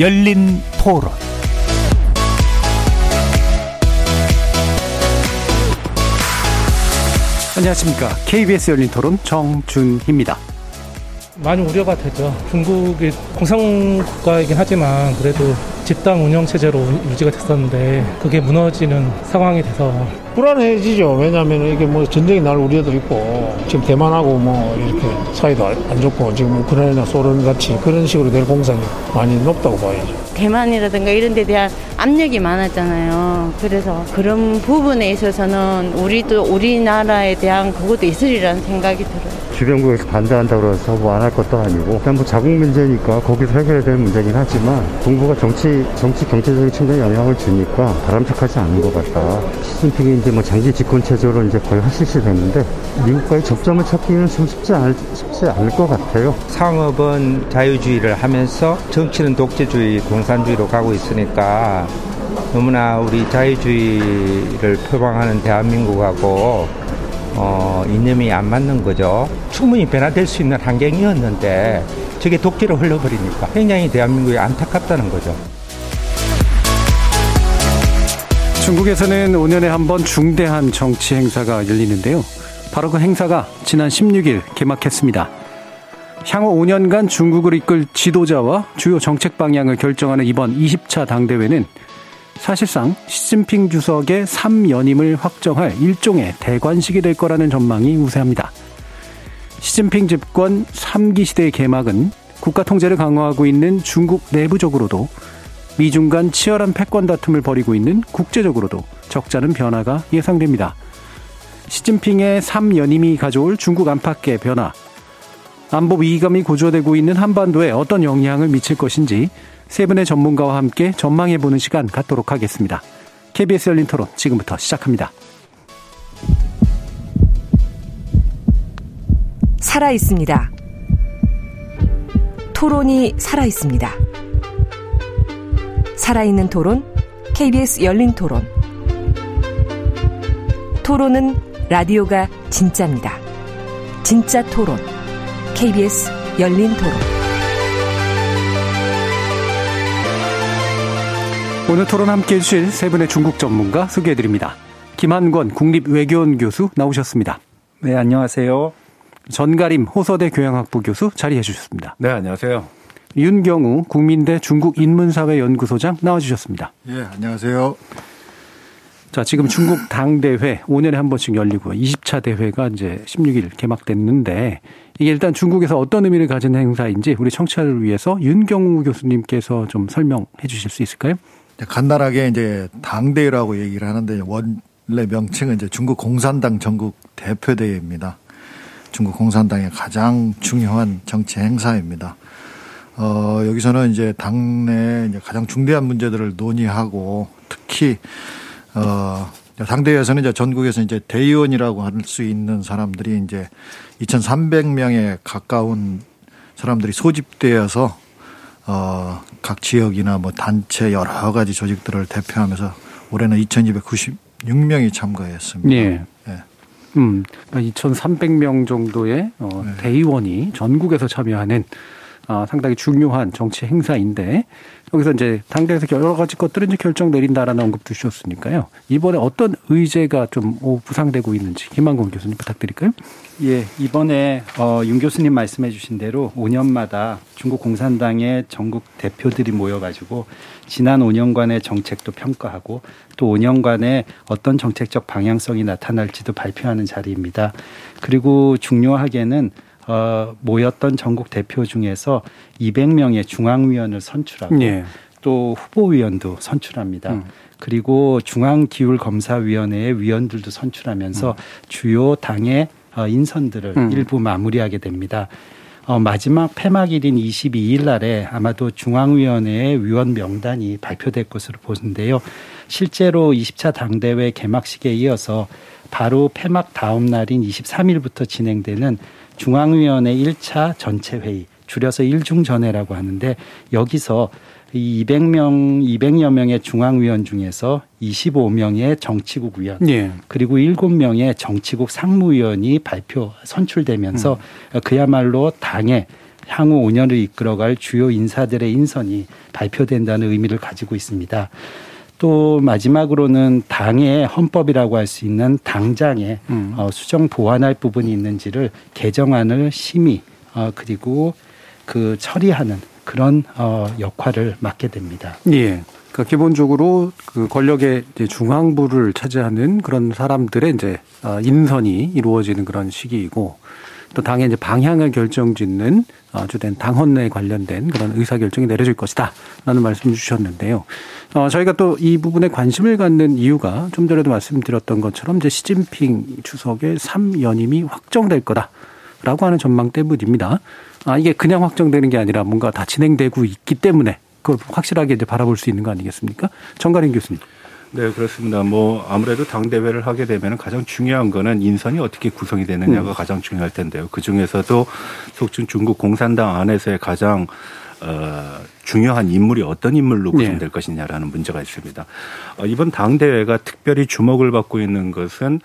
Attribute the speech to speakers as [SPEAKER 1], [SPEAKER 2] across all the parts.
[SPEAKER 1] 열린 토론 안녕하십니까. KBS 열린 토론 정준희입니다.
[SPEAKER 2] 많이 우려가 되죠. 중국이 공산국가이긴 하지만 그래도 집단 운영 체제로 유지가 됐었는데 그게 무너지는 상황이 돼서
[SPEAKER 3] 불안해지죠. 왜냐하면 이게 뭐 전쟁이 날 우려도 있고 지금 대만하고 뭐 이렇게 사이도 안 좋고 지금 우크라이나 소련 같이 그런 식으로 될 공산이 많이 높다고 봐야죠.
[SPEAKER 4] 대만이라든가 이런 데 대한 압력이 많았잖아요. 그래서 그런 부분에 있어서는 우리도 우리나라에 대한 그것도 있으리라는 생각이 들어요.
[SPEAKER 5] 주변국에서 반대한다고 해서 뭐 안 할 것도 아니고 일단 뭐 자국 문제니까 거기서 해결해야 될 문제긴 하지만 동북아 정치 정치 경제적인 측면에 영향을 주니까 바람직하지 않은 것 같다. 시진핑이 이제 뭐 장기 집권 체제로 이제 거의 하실시 됐는데 미국과의 접점을 찾기는 좀 쉽지 않을 쉽지 않을 것 같아요.
[SPEAKER 6] 상업은 자유주의를 하면서 정치는 독재주의, 공산주의로 가고 있으니까 너무나 우리 자유주의를 표방하는 대한민국하고 어, 이념이 안 맞는 거죠. 충분히 변화될 수 있는 환경이었는데 저게 독재로 흘러버리니까 굉장히 대한민국이 안타깝다는 거죠.
[SPEAKER 1] 중국에서는 5년에 한 번 중대한 정치 행사가 열리는데요. 바로 그 행사가 지난 16일 개막했습니다. 향후 5년간 중국을 이끌 지도자와 주요 정책 방향을 결정하는 이번 20차 당대회는 사실상 시진핑 주석의 3연임을 확정할 일종의 대관식이 될 거라는 전망이 우세합니다. 시진핑 집권 3기 시대의 개막은 국가 통제를 강화하고 있는 중국 내부적으로도 미중 간 치열한 패권 다툼을 벌이고 있는 국제적으로도 적잖은 변화가 예상됩니다. 시진핑의 3연임이 가져올 중국 안팎의 변화, 안보 위기감이 고조되고 있는 한반도에 어떤 영향을 미칠 것인지 세 분의 전문가와 함께 전망해보는 시간 갖도록 하겠습니다. KBS 열린 토론 지금부터 시작합니다.
[SPEAKER 7] 살아 있습니다. 토론이 살아 있습니다. 살아있는 토론, KBS 열린 토론. 토론은 라디오가 진짜입니다. 진짜 토론, KBS 열린 토론.
[SPEAKER 1] 오늘 토론 함께 해주실 세 분의 중국 전문가 소개해드립니다. 김한권 국립외교원 교수 나오셨습니다.
[SPEAKER 8] 네, 안녕하세요.
[SPEAKER 1] 전가림 호서대 교양학부 교수 자리해 주셨습니다.
[SPEAKER 8] 네, 안녕하세요.
[SPEAKER 1] 윤경우 국민대 중국인문사회연구소장 나와주셨습니다.
[SPEAKER 9] 예, 안녕하세요.
[SPEAKER 1] 자, 지금 중국 당대회 5년에 한 번씩 열리고 20차 대회가 이제 16일 개막됐는데 이게 일단 중국에서 어떤 의미를 가진 행사인지 우리 청취자를 위해서 윤경우 교수님께서 좀 설명해 주실 수 있을까요?
[SPEAKER 9] 간단하게 이제 당대회라고 얘기를 하는데 원래 명칭은 이제 중국 공산당 전국 대표대회입니다. 중국 공산당의 가장 중요한 정치 행사입니다. 어, 여기서는 이제 당내 이제 가장 중대한 문제들을 논의하고 특히 어, 당대회에서는 이제 전국에서 이제 대의원이라고 할 수 있는 사람들이 이제 2,300명에 가까운 사람들이 소집되어서 어, 각 지역이나 뭐 단체 여러 가지 조직들을 대표하면서 올해는 2,296명이 참가했습니다.
[SPEAKER 1] 예. 예. 음, 2,300명 정도의 어, 네. 대의원이 전국에서 참여하는 어, 상당히 중요한 정치 행사인데 여기서 이제 당대에서 여러 가지 것들을 이제 결정 내린다라는 언급도 주셨으니까요. 이번에 어떤 의제가 좀 부상되고 있는지 김한공 교수님 부탁드릴까요?
[SPEAKER 8] 예, 이번에 어, 윤 교수님 말씀해 주신 대로 5년마다 중국 공산당의 전국 대표들이 모여가지고 지난 5년간의 정책도 평가하고 또 5년간의 어떤 정책적 방향성이 나타날지도 발표하는 자리입니다. 그리고 중요하게는 어, 모였던 전국 대표 중에서 200명의 중앙위원을 선출하고 예. 또 후보위원도 선출합니다. 음. 그리고 중앙기율검사위원회의 위원들도 선출하면서 음. 주요 당의 어, 인선들을 음. 일부 마무리하게 됩니다. 어, 마지막 폐막일인 22일 날에 아마도 중앙위원회의 위원 명단이 발표될 것으로 보는데요. 실제로 20차 당대회 개막식에 이어서 바로 폐막 다음 날인 23일부터 진행되는 중앙위원회 1차 전체 회의 줄여서 일중전회라고 하는데 여기서 이 200명, 200여 명의 중앙위원 중에서 25명의 정치국 위원, 예. 그리고 7명의 정치국 상무위원이 발표 선출되면서 음. 그야말로 당의 향후 5년을 이끌어갈 주요 인사들의 인선이 발표된다는 의미를 가지고 있습니다. 또 마지막으로는 당의 헌법이라고 할 수 있는 당장에 음. 어, 수정 보완할 부분이 있는지를 개정안을 심의 어, 그리고 그 처리하는 그런 어, 역할을 맡게 됩니다.
[SPEAKER 1] 예. 그러니까 기본적으로 그 권력의 중앙부를 차지하는 그런 사람들의 이제 어, 인선이 이루어지는 그런 시기이고 또 당의 이제 방향을 결정짓는 주된 당헌에 관련된 그런 의사 결정이 내려질 것이다 라는 말씀 주셨는데요. 어, 저희가 또 이 부분에 관심을 갖는 이유가 좀 전에도 말씀드렸던 것처럼 이제 시진핑 주석의 3연임이 확정될 거다 라고 하는 전망 때문입니다. 아, 이게 그냥 확정되는 게 아니라 뭔가 다 진행되고 있기 때문에 그걸 확실하게 이제 바라볼 수 있는 거 아니겠습니까? 정가린 교수님.
[SPEAKER 10] 네, 그렇습니다. 뭐 아무래도 당 대회를 하게 되면 가장 중요한 거는 인선이 어떻게 구성이 되느냐가 음. 가장 중요할 텐데요. 그 중에서도 속칭 중국 공산당 안에서의 가장 어, 중요한 인물이 어떤 인물로 구성될 네. 것이냐라는 문제가 있습니다. 어, 이번 당 대회가 특별히 주목을 받고 있는 것은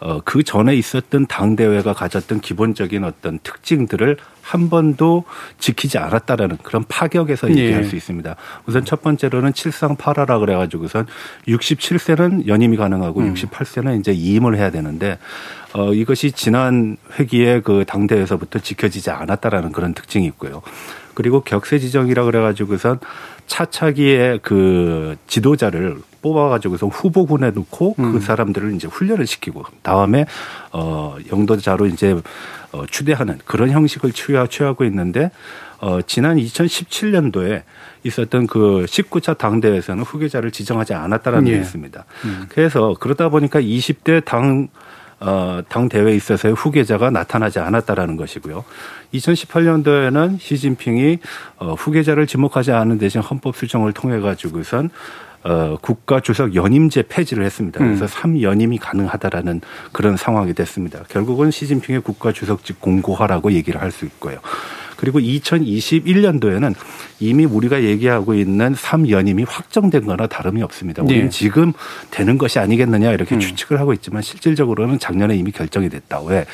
[SPEAKER 10] 어, 그 전에 있었던 당대회가 가졌던 기본적인 어떤 특징들을 한 번도 지키지 않았다라는 그런 파격에서 네. 얘기할 수 있습니다. 우선 첫 번째로는 칠상팔하라 그래가지고선 67세는 연임이 가능하고 음. 68세는 이제 이임을 해야 되는데 어, 이것이 지난 회기에 그 당대회에서부터 지켜지지 않았다라는 그런 특징이 있고요. 그리고 격세 지정이라 그래가지고선 차차기의 그 지도자를 뽑아가지고서 후보군에 놓고 그 음. 그 사람들을 이제 훈련을 시키고 다음에 어 영도자로 이제 어 추대하는 그런 형식을 취하, 취하고 있는데 어 지난 2017년도에 있었던 그 19차 당대회에서는 후계자를 지정하지 않았다라는 예. 게 있습니다. 음. 그래서 그러다 보니까 20대 당 어, 당 대회에 있어서의 후계자가 나타나지 않았다라는 것이고요. 2018년도에는 시진핑이 어, 후계자를 지목하지 않은 대신 헌법 수정을 통해 가지고선 어, 국가 주석 연임제 폐지를 했습니다. 그래서 음. 3연임이 가능하다라는 그런 상황이 됐습니다. 결국은 시진핑의 국가 주석직 공고화라고 얘기를 할 수 있고요. 그리고 2021년도에는 이미 우리가 얘기하고 있는 3연임이 확정된 거나 다름이 없습니다. 우리는 네. 지금 되는 것이 아니겠느냐 이렇게 음. 추측을 하고 있지만 실질적으로는 작년에 이미 결정이 됐다. 왜?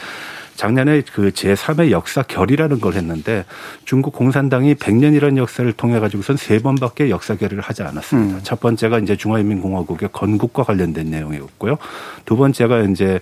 [SPEAKER 10] 작년에 그 제3의 역사 결이라는 걸 했는데 중국 공산당이 100년이라는 역사를 통해 가지고선 세 번밖에 역사 결의를 하지 않았습니다. 음. 첫 번째가 이제 중화인민공화국의 건국과 관련된 내용이었고요. 두 번째가 이제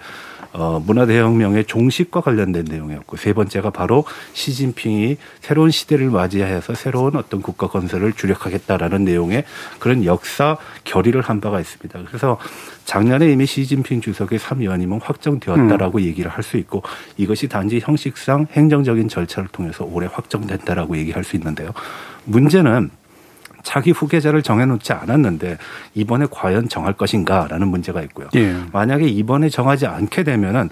[SPEAKER 10] 어, 문화대혁명의 종식과 관련된 내용이었고 세 번째가 바로 시진핑이 새로운 시대를 맞이해서 새로운 어떤 국가 건설을 주력하겠다라는 내용의 그런 역사 결의를 한 바가 있습니다. 그래서 작년에 이미 시진핑 주석의 3연임은 확정되었다라고 음. 얘기를 할 수 있고 이것이 단지 형식상 행정적인 절차를 통해서 올해 확정된다라고 얘기할 수 있는데요. 문제는 자기 후계자를 정해놓지 않았는데 이번에 과연 정할 것인가라는 문제가 있고요. 예. 만약에 이번에 정하지 않게 되면은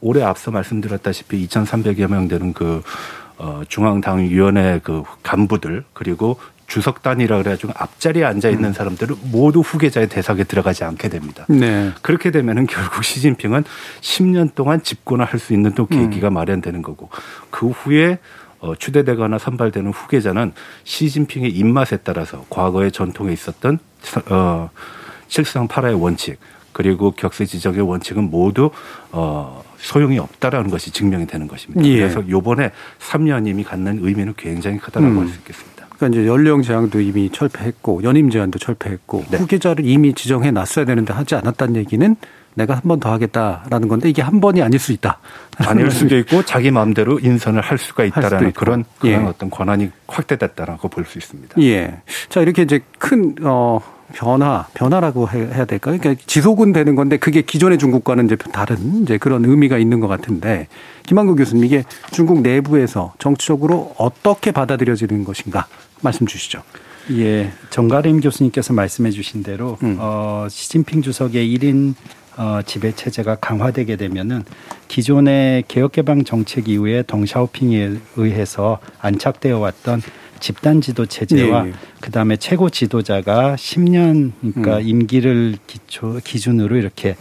[SPEAKER 10] 올해 앞서 말씀드렸다시피 2,300여 명 되는 그 어, 중앙당위원회 그 간부들 그리고 주석단이라 그래가지고 앞자리에 앉아 있는 음. 사람들은 모두 후계자의 대상에 들어가지 않게 됩니다. 네. 그렇게 되면은 결국 시진핑은 10년 동안 집권을 할 수 있는 또 계기가 음. 마련되는 거고 그 후에 어, 추대되거나 선발되는 후계자는 시진핑의 입맛에 따라서 과거의 전통에 있었던 어, 실상팔아의 원칙 그리고 격세 지적의 원칙은 모두 어, 소용이 없다라는 것이 증명이 되는 것입니다. 예. 그래서 요번에 3년임이 갖는 의미는 굉장히 크다라고 음. 할수 있겠습니다.
[SPEAKER 1] 그러니까 이제 연령 제한도 이미 철폐했고 연임 제한도 철폐했고 네. 후계자를 이미 지정해 놨어야 되는데 하지 않았다는 얘기는 내가 한 번 더 하겠다라는 건데 이게 한 번이 아닐 수 있다.
[SPEAKER 10] 아닐 수도 있고 자기 마음대로 인선을 할 수가 있다라는 그런, 그런 예. 어떤 권한이 확대됐다라고 볼 수 있습니다.
[SPEAKER 1] 예. 자 이렇게 이제 큰 어. 변화, 변화라고 해야 될까? 그러니까 지속은 되는 건데 그게 기존의 중국과는 이제 다른 이제 그런 의미가 있는 것 같은데 김한국 교수님 이게 중국 내부에서 정치적으로 어떻게 받아들여지는 것인가 말씀 주시죠.
[SPEAKER 8] 예, 정가림 교수님께서 말씀해 주신 대로 음. 어, 시진핑 주석의 1인 어, 지배 체제가 강화되게 되면은 기존의 개혁개방 정책 이후에 덩샤오핑에 의해서 안착되어 왔던 집단 지도 체제와 네. 네. 그다음에 최고 지도자가 10년 그러니까 음. 임기를 기초 기준으로 이렇게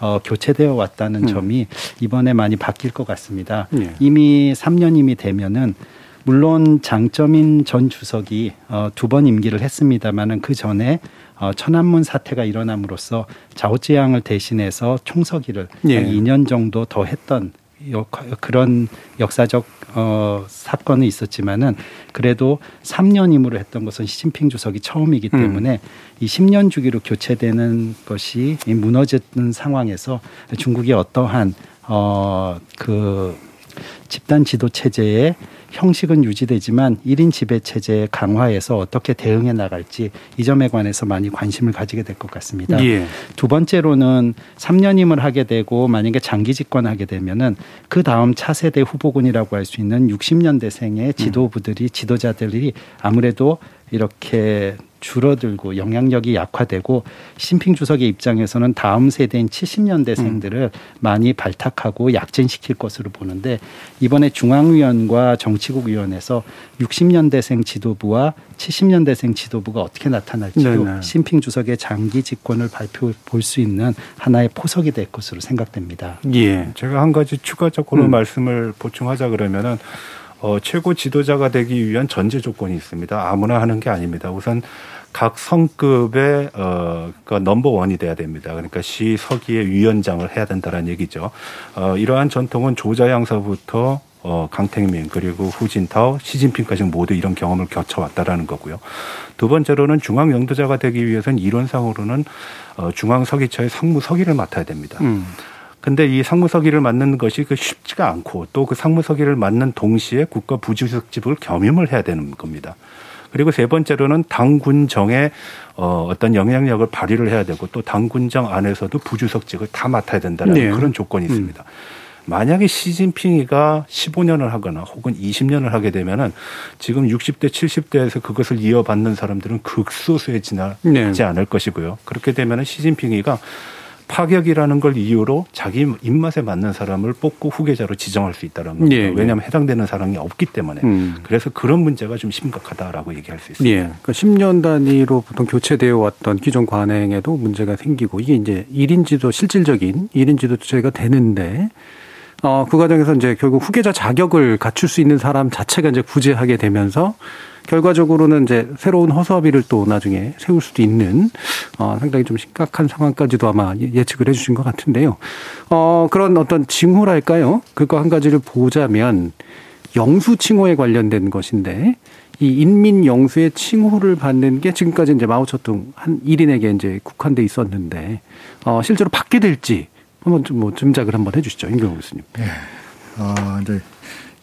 [SPEAKER 8] 어, 교체되어 왔다는 음. 점이 이번에 많이 바뀔 것 같습니다. 네. 이미 3년임이 되면은 물론 장점인 전 주석이 어, 두 번 임기를 했습니다마는 그 전에 어, 천안문 사태가 일어남으로써 좌우지향을 대신해서 총서기를 예. 한 2년 정도 더 했던 그런 역사적 어, 사건은 있었지만은 그래도 3년 임무를 했던 것은 시진핑 주석이 처음이기 음. 때문에 음. 이 10년 주기로 교체되는 것이 무너지는 상황에서 중국이 어떠한 어, 그 집단 지도 체제의 형식은 유지되지만 1인 지배 체제의 강화에서 어떻게 대응해 나갈지 이 점에 관해서 많이 관심을 가지게 될 것 같습니다. 예. 두 번째로는 3년임을 하게 되고 만약에 장기 집권하게 되면은 그 다음 차세대 후보군이라고 할 수 있는 60년대생의 지도부들이 지도자들이 아무래도 이렇게 줄어들고 영향력이 약화되고 시진핑 주석의 입장에서는 다음 세대인 70년대생들을 음. 많이 발탁하고 약진시킬 것으로 보는데 이번에 중앙위원과 정치국위원회에서 60년대생 지도부와 70년대생 지도부가 어떻게 나타날지도 네네. 시진핑 주석의 장기 집권을 발표 볼 수 있는 하나의 포석이 될 것으로 생각됩니다.
[SPEAKER 10] 예. 제가 한 가지 추가적으로 음. 말씀을 보충하자 그러면은 어, 최고 지도자가 되기 위한 전제 조건이 있습니다. 아무나 하는 게 아닙니다. 우선 각 성급의 어, 그 넘버 원이 돼야 됩니다. 그러니까 시 서기의 위원장을 해야 된다는 얘기죠. 어, 이러한 전통은 조자 양서부터 어, 강택민 그리고 후진타오, 시진핑까지 모두 이런 경험을 겪어왔다라는 거고요. 두 번째로는 중앙 영도자가 되기 위해서는 이론상으로는 어, 중앙 서기처의 상무 서기를 맡아야 됩니다. 음. 근데 이 상무서기를 맡는 것이 그 쉽지가 않고 또 그 상무서기를 맡는 동시에 국가 부주석집을 겸임을 해야 되는 겁니다. 그리고 세 번째로는 당군정의 어, 어떤 영향력을 발휘를 해야 되고 또 당군정 안에서도 부주석직을 다 맡아야 된다는 네. 그런 조건이 있습니다. 음. 만약에 시진핑이가 15년을 하거나 혹은 20년을 하게 되면은 지금 60대, 70대에서 그것을 이어받는 사람들은 극소수에 지나지 네. 않을 것이고요. 그렇게 되면은 시진핑이가 파격이라는 걸 이유로 자기 입맛에 맞는 사람을 뽑고 후계자로 지정할 수 있다는 겁니다. 예, 예. 왜냐하면 해당되는 사람이 없기 때문에. 음. 그래서 그런 문제가 좀 심각하다라고 얘기할 수 있습니다.
[SPEAKER 1] 예. 그러니까 10년 단위로 보통 교체되어 왔던 기존 관행에도 문제가 생기고 이게 이제 1인 지도 실질적인 1인 지도체가 되는데 어, 그 과정에서 이제 결국 후계자 자격을 갖출 수 있는 사람 자체가 이제 부재하게 되면서 결과적으로는 이제 새로운 허수아비를 또 나중에 세울 수도 있는 어, 상당히 좀 심각한 상황까지도 아마 예, 예측을 해주신 것 같은데요. 어, 그런 어떤 징후랄까요? 그거 한 가지를 보자면 영수 칭호에 관련된 것인데 이 인민 영수의 칭호를 받는 게 지금까지 이제 마오쩌둥 한 1인에게 이제 국한돼 있었는데 어, 실제로 받게 될지 한번 좀 뭐 짐작을 한번 해주시죠, 임경호 교수님. 네.
[SPEAKER 9] 어, 이제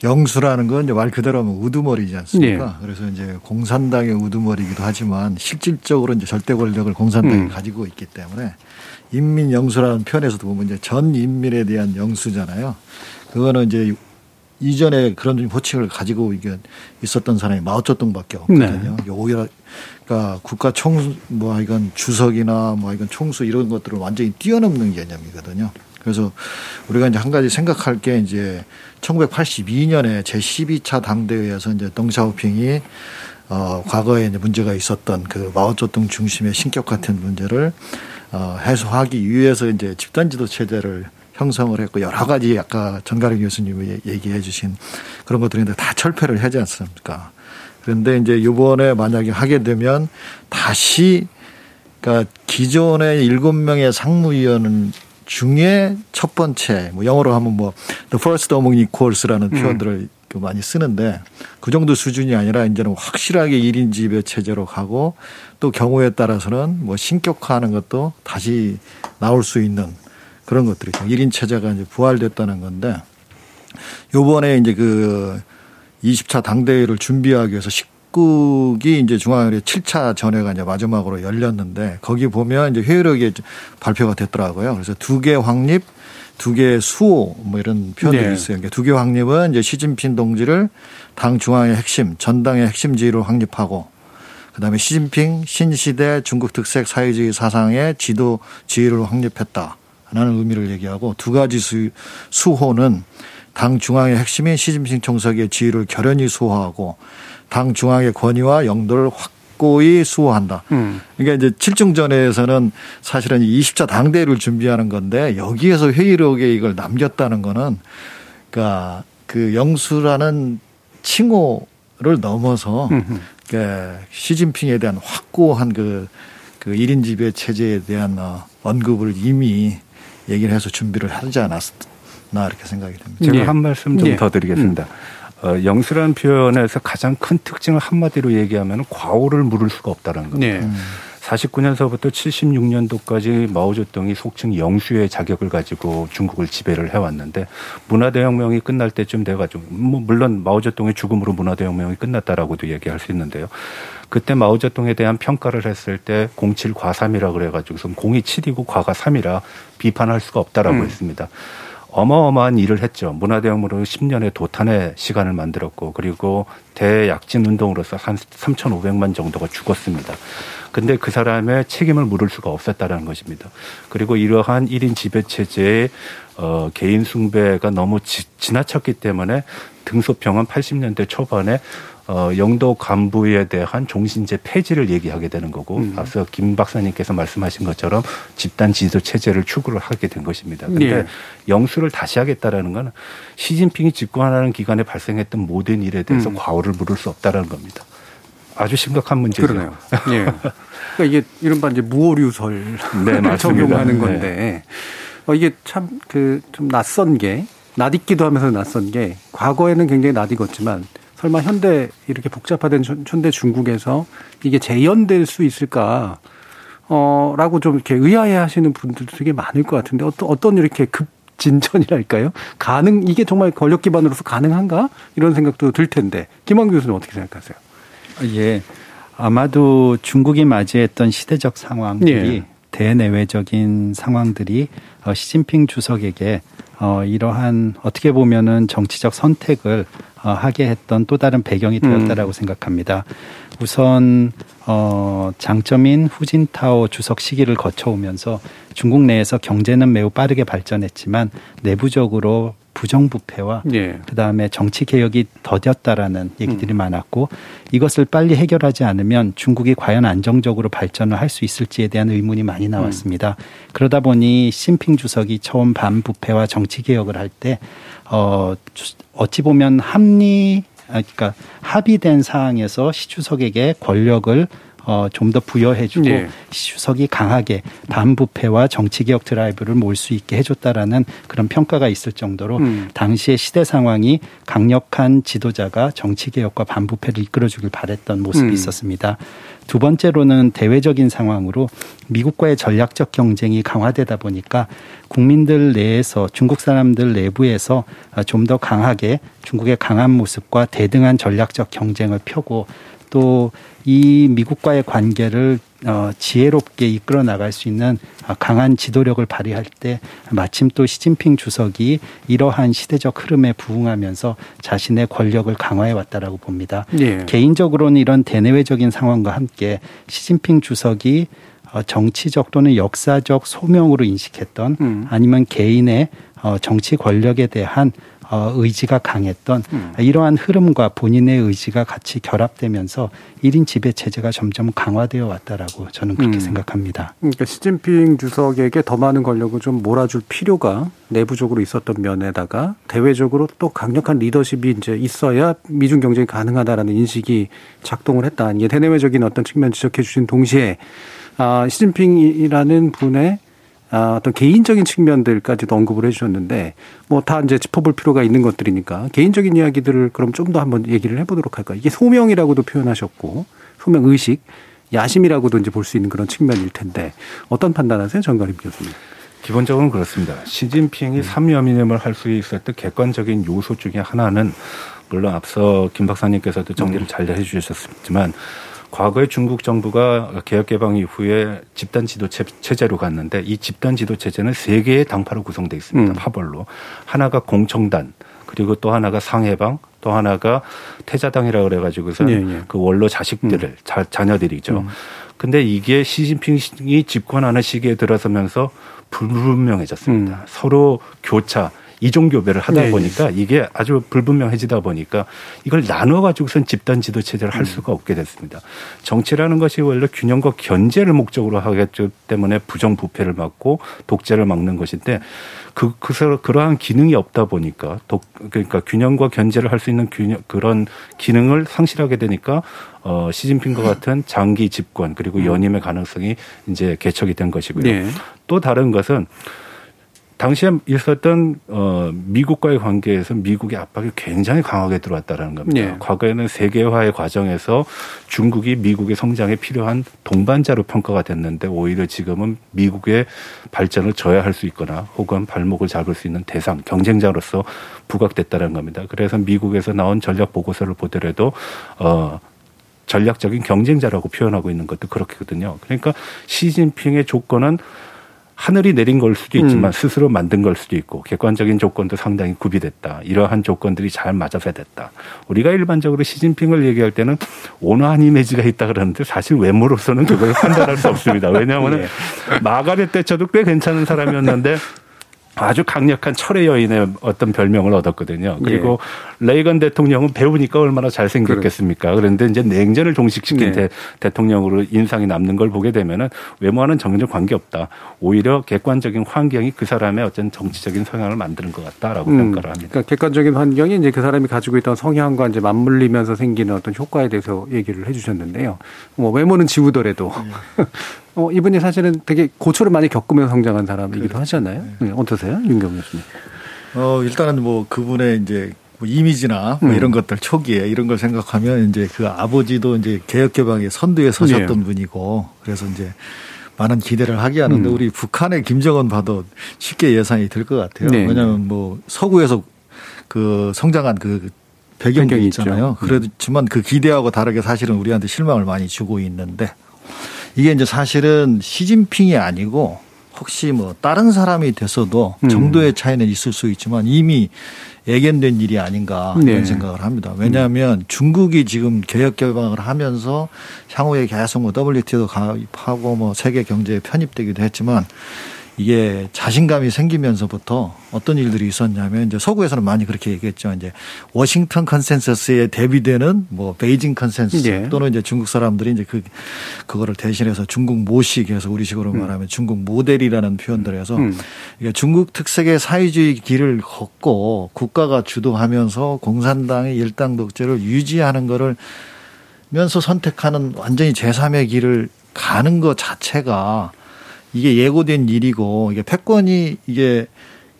[SPEAKER 9] 영수라는 건 이제 말 그대로 하면 우두머리지 않습니까? 네. 그래서 이제 공산당의 우두머리이기도 하지만 실질적으로 이제 절대 권력을 공산당이 음. 가지고 있기 때문에 인민 영수라는 표현에서도 보면 이제 전 인민에 대한 영수잖아요. 그거는 이제 이전에 그런 호칭을 가지고 있었던 사람이 마오쩌둥밖에 없거든요. 네. 오히려 그러니까 국가 총 뭐 이건 주석이나 뭐 이건 총수 이런 것들을 완전히 뛰어넘는 개념이거든요. 그래서 우리가 이제 한 가지 생각할 게 이제 1982년에 제12차 당대회에서 이제 덩샤오핑이 어, 과거에 이제 문제가 있었던 그 마오쩌둥 중심의 신격 같은 문제를 어, 해소하기 위해서 이제 집단 지도 체제를 형성을 했고 여러 가지 아까 전가령 교수님이 얘기해 주신 그런 것들인데 다 철폐를 하지 않습니까? 그런데 이제 이번에 만약에 하게 되면 다시 그러니까 기존의 일곱 명의 상무위원 중에 첫 번째 뭐 영어로 하면 뭐 the first among equals라는 음. 표현들을 그 많이 쓰는데 그 정도 수준이 아니라 이제는 확실하게 1인 지배 체제로 가고 또 경우에 따라서는 뭐 신격화하는 것도 다시 나올 수 있는 그런 것들이 죠. 1인 체제가 이제 부활됐다는 건데 요번에 이제 그 20차 당대회를 준비하기 위해서 북극이 이제 중앙회의 7차 전회가 이제 마지막으로 열렸는데 거기 보면 이제 회의록이 발표가 됐더라고요. 그래서 두 개 확립, 두 개 수호 뭐 이런 표현들이 네. 있어요. 그러니까 두 개 확립은 이제 시진핑 동지를 당 중앙의 핵심, 전당의 핵심 지위로 확립하고 그다음에 시진핑 신시대 중국 특색 사회주의 사상의 지도 지위를 확립했다. 라는 의미를 얘기하고 두 가지 수, 수호는 당 중앙의 핵심인 시진핑 총석의 지위를 결연히 수호하고 당 중앙의 권위와 영도를 확고히 수호한다. 음. 그러니까 이제 칠중전에서는 사실은 20차 당대를 준비하는 건데 여기에서 회의록에 이걸 남겼다는 거는 그러니까 그 영수라는 칭호를 넘어서 그 시진핑에 대한 확고한 그, 그 1인 지배 체제에 대한 어, 언급을 이미 얘기를 해서 준비를 하지 않았, 나 이렇게 생각이 됩니다.
[SPEAKER 10] 제가 예. 한 말씀 좀더 예. 드리겠습니다. 음. 어, 영수라는 표현에서 가장 큰 특징을 한마디로 얘기하면 과오를 물을 수가 없다는 겁니다. 네. 음. 49년서부터 76년도까지 마오쩌둥이 속칭 영수의 자격을 가지고 중국을 지배를 해왔는데 문화대혁명이 끝날 때쯤 돼가지고 뭐 물론 마오쩌둥의 죽음으로 문화대혁명이 끝났다라고도 얘기할 수 있는데요. 그때 마오쩌둥에 대한 평가를 했을 때 07 과3이라 그래가지고 공이 7이고 과가 3이라 비판할 수가 없다라고 음. 했습니다. 어마어마한 일을 했죠. 문화대혁명으로 10년의 도탄의 시간을 만들었고 그리고 대약진 운동으로서 한 3,500만 정도가 죽었습니다. 근데 그 사람의 책임을 물을 수가 없었다라는 것입니다. 그리고 이러한 1인 지배 체제의 어, 개인 숭배가 너무 지, 지나쳤기 때문에 등소평은 80년대 초반에 어, 영도 간부에 대한 종신제 폐지를 얘기하게 되는 거고 음. 앞서 김 박사님께서 말씀하신 것처럼 집단 지도 체제를 추구를 하게 된 것입니다. 근데 예. 영수를 다시 하겠다라는 건 시진핑이 집권하는 기간에 발생했던 모든 일에 대해서 음. 과오를 물을 수 없다라는 겁니다. 아주 심각한 문제죠.
[SPEAKER 1] 그러네요. 예. 그러니까 이게 이른바 이제 무오류설 네, 적용하는 건데 네. 어, 이게 참 그 좀 낯선 게 낯익기도 하면서 낯선 게 과거에는 굉장히 낯익었지만 설마 현대 이렇게 복잡화된 현대 중국에서 이게 재현될 수 있을까? 어, 라고 좀 이렇게 의아해 하시는 분들도 되게 많을 것 같은데 어떤, 어떤 이렇게 급 진전이랄까요? 가능, 이게 정말 권력 기반으로서 가능한가? 이런 생각도 들 텐데. 김환 교수는 어떻게 생각하세요?
[SPEAKER 8] 예. 아마도 중국이 맞이했던 시대적 상황들이 예. 대내외적인 상황들이 어, 시진핑 주석에게 어, 이러한 어떻게 보면은 정치적 선택을 어, 하게 했던 또 다른 배경이 음. 되었다라고 음. 생각합니다. 우선 어, 장점인 후진타오 주석 시기를 거쳐오면서 중국 내에서 경제는 매우 빠르게 발전했지만 내부적으로 부정부패와 예. 그다음에 정치 개혁이 더뎠다라는 얘기들이 음. 많았고 이것을 빨리 해결하지 않으면 중국이 과연 안정적으로 발전을 할 수 있을지에 대한 의문이 많이 음. 나왔습니다. 음. 그러다 보니 심핑 주석이 처음 반부패와 정치 개혁을 할 때 어, 어찌 보면 합리 아, 그러니까 합의된 사항에서 시 주석에게 권력을 어, 좀 더 부여해주고 네. 시주석이 강하게 반부패와 정치개혁 드라이브를 몰수 있게 해줬다라는 그런 평가가 있을 정도로 음. 당시의 시대 상황이 강력한 지도자가 정치개혁과 반부패를 이끌어주길 바랬던 모습이 음. 있었습니다. 두 번째로는 대외적인 상황으로 미국과의 전략적 경쟁이 강화되다 보니까 국민들 내에서 중국 사람들 내부에서 좀 더 강하게 중국의 강한 모습과 대등한 전략적 경쟁을 펴고 또 이 미국과의 관계를 어, 지혜롭게 이끌어 나갈 수 있는 강한 지도력을 발휘할 때 마침 또 시진핑 주석이 이러한 시대적 흐름에 부응하면서 자신의 권력을 강화해 왔다라고 봅니다. 예. 개인적으로는 이런 대내외적인 상황과 함께 시진핑 주석이 어, 정치적 또는 역사적 소명으로 인식했던 음. 아니면 개인의 어, 정치 권력에 대한 어, 의지가 강했던 음. 이러한 흐름과 본인의 의지가 같이 결합되면서 1인 지배 체제가 점점 강화되어 왔다라고 저는 그렇게 음. 생각합니다.
[SPEAKER 1] 그러니까 시진핑 주석에게 더 많은 권력을 좀 몰아줄 필요가 내부적으로 있었던 면에다가 대외적으로 또 강력한 리더십이 이제 있어야 미중 경쟁이 가능하다라는 인식이 작동을 했다. 이게 대내외적인 어떤 측면 지적해 주신 동시에 아, 시진핑이라는 분의 아, 어떤 개인적인 측면들까지도 언급을 해주셨는데 뭐 다 이제 짚어볼 필요가 있는 것들이니까 개인적인 이야기들을 그럼 좀 더 한번 얘기를 해보도록 할까요? 이게 소명이라고도 표현하셨고 소명 의식, 야심이라고도 이제 볼 수 있는 그런 측면일 텐데 어떤 판단하세요, 정가림 교수님?
[SPEAKER 10] 기본적으로는 그렇습니다. 시진핑이 음. 삼위어민임을 할 수 있었던 객관적인 요소 중에 하나는 물론 앞서 김 박사님께서도 정리를 음. 잘 해주셨지만 과거에 중국 정부가 개혁 개방 이후에 집단 지도 체제로 갔는데 이 집단 지도 체제는 세 개의 당파로 구성되어 있습니다. 음. 파벌로 하나가 공청단 그리고 또 하나가 상해방 또 하나가 태자당이라 그래가지고서 예, 예. 그 원로 자식들을 음. 자, 자녀들이죠. 음. 근데 이게 시진핑이 집권하는 시기에 들어서면서 불분명해졌습니다. 음. 서로 교차 이종 교배를 하다 네. 보니까 이게 아주 불분명해지다 보니까 이걸 나눠 가지고선 집단 지도 체제를 할 음. 수가 없게 됐습니다. 정치라는 것이 원래 균형과 견제를 목적으로 하기 때문에 부정부패를 막고 독재를 막는 것인데 그, 그, 그러한 기능이 없다 보니까 독, 그러니까 균형과 견제를 할 수 있는 균형, 그런 기능을 상실하게 되니까 어, 시진핑과 같은 장기 집권 그리고 음. 연임의 가능성이 이제 개척이 된 것이고요. 네. 또 다른 것은 당시에 있었던 어 미국과의 관계에서 미국의 압박이 굉장히 강하게 들어왔다라는 겁니다. 네. 과거에는 세계화의 과정에서 중국이 미국의 성장에 필요한 동반자로 평가가 됐는데 오히려 지금은 미국의 발전을 저해할 수 있거나 혹은 발목을 잡을 수 있는 대상 경쟁자로서 부각됐다는 겁니다. 그래서 미국에서 나온 전략 보고서를 보더라도 어 전략적인 경쟁자라고 표현하고 있는 것도 그렇거든요. 그러니까 시진핑의 조건은 하늘이 내린 걸 수도 있지만 음. 스스로 만든 걸 수도 있고 객관적인 조건도 상당히 구비됐다. 이러한 조건들이 잘 맞아서 됐다. 우리가 일반적으로 시진핑을 얘기할 때는 온화한 이미지가 있다 그러는데 사실 외모로서는 그걸 판단할 수 없습니다. 왜냐하면 예. 마가렛 대처도 꽤 괜찮은 사람이었는데 아주 강력한 철의 여인의 어떤 별명을 얻었거든요. 그리고 예. 레이건 대통령은 배우니까 얼마나 잘생겼겠습니까. 그런데 이제 냉전을 종식시킨 네. 대, 통령으로 인상이 남는 걸 보게 되면은 외모와는 전혀 관계없다. 오히려 객관적인 환경이 그 사람의 어떤 정치적인 성향을 만드는 것 같다라고 음, 평가를 합니다.
[SPEAKER 1] 그러니까 객관적인 환경이 이제 그 사람이 가지고 있던 성향과 이제 맞물리면서 생기는 어떤 효과에 대해서 얘기를 해 주셨는데요. 뭐 외모는 지우더라도 네. 어, 이분이 사실은 되게 고초를 많이 겪으면서 성장한 사람이기도 그렇죠. 하잖아요. 네. 네. 어떠세요? 윤경 교수님.
[SPEAKER 9] 어, 일단은 뭐 그분의 이제 뭐 이미지나 뭐 음. 이런 것들 초기에 이런 걸 생각하면 이제 그 아버지도 이제 개혁개방의 선두에 서셨던 네. 분이고 그래서 이제 많은 기대를 하게 하는데 음. 우리 북한의 김정은 봐도 쉽게 예상이 될 것 같아요. 네. 왜냐하면 뭐 서구에서 그 성장한 그 배경이 있잖아요. 있죠. 그렇지만 그 기대하고 다르게 사실은 우리한테 실망을 많이 주고 있는데 이게 이제 사실은 시진핑이 아니고 혹시 뭐 다른 사람이 됐어도 음. 정도의 차이는 있을 수 있지만 이미 예견된 일이 아닌가 이런 네. 생각을 합니다. 왜냐하면 중국이 지금 개혁 개방을 하면서 향후에 계속 뭐 WTO도 가입하고 뭐 세계 경제에 편입되기도 했지만 이게 자신감이 생기면서부터 어떤 일들이 있었냐면 이제 서구에서는 많이 그렇게 얘기했죠. 이제 워싱턴 컨센서스에 대비되는 뭐 베이징 컨센서스 네. 또는 이제 중국 사람들이 이제 그 그거를 대신해서 중국 모식 해서 우리식으로 음. 말하면 중국 모델이라는 표현을 해서 음. 이게 중국 특색의 사회주의 길을 걷고 국가가 주도하면서 공산당의 일당 독재를 유지하는 거를 면서 선택하는 완전히 제3의 길을 가는 것 자체가 이게 예고된 일이고 이게 패권이 이게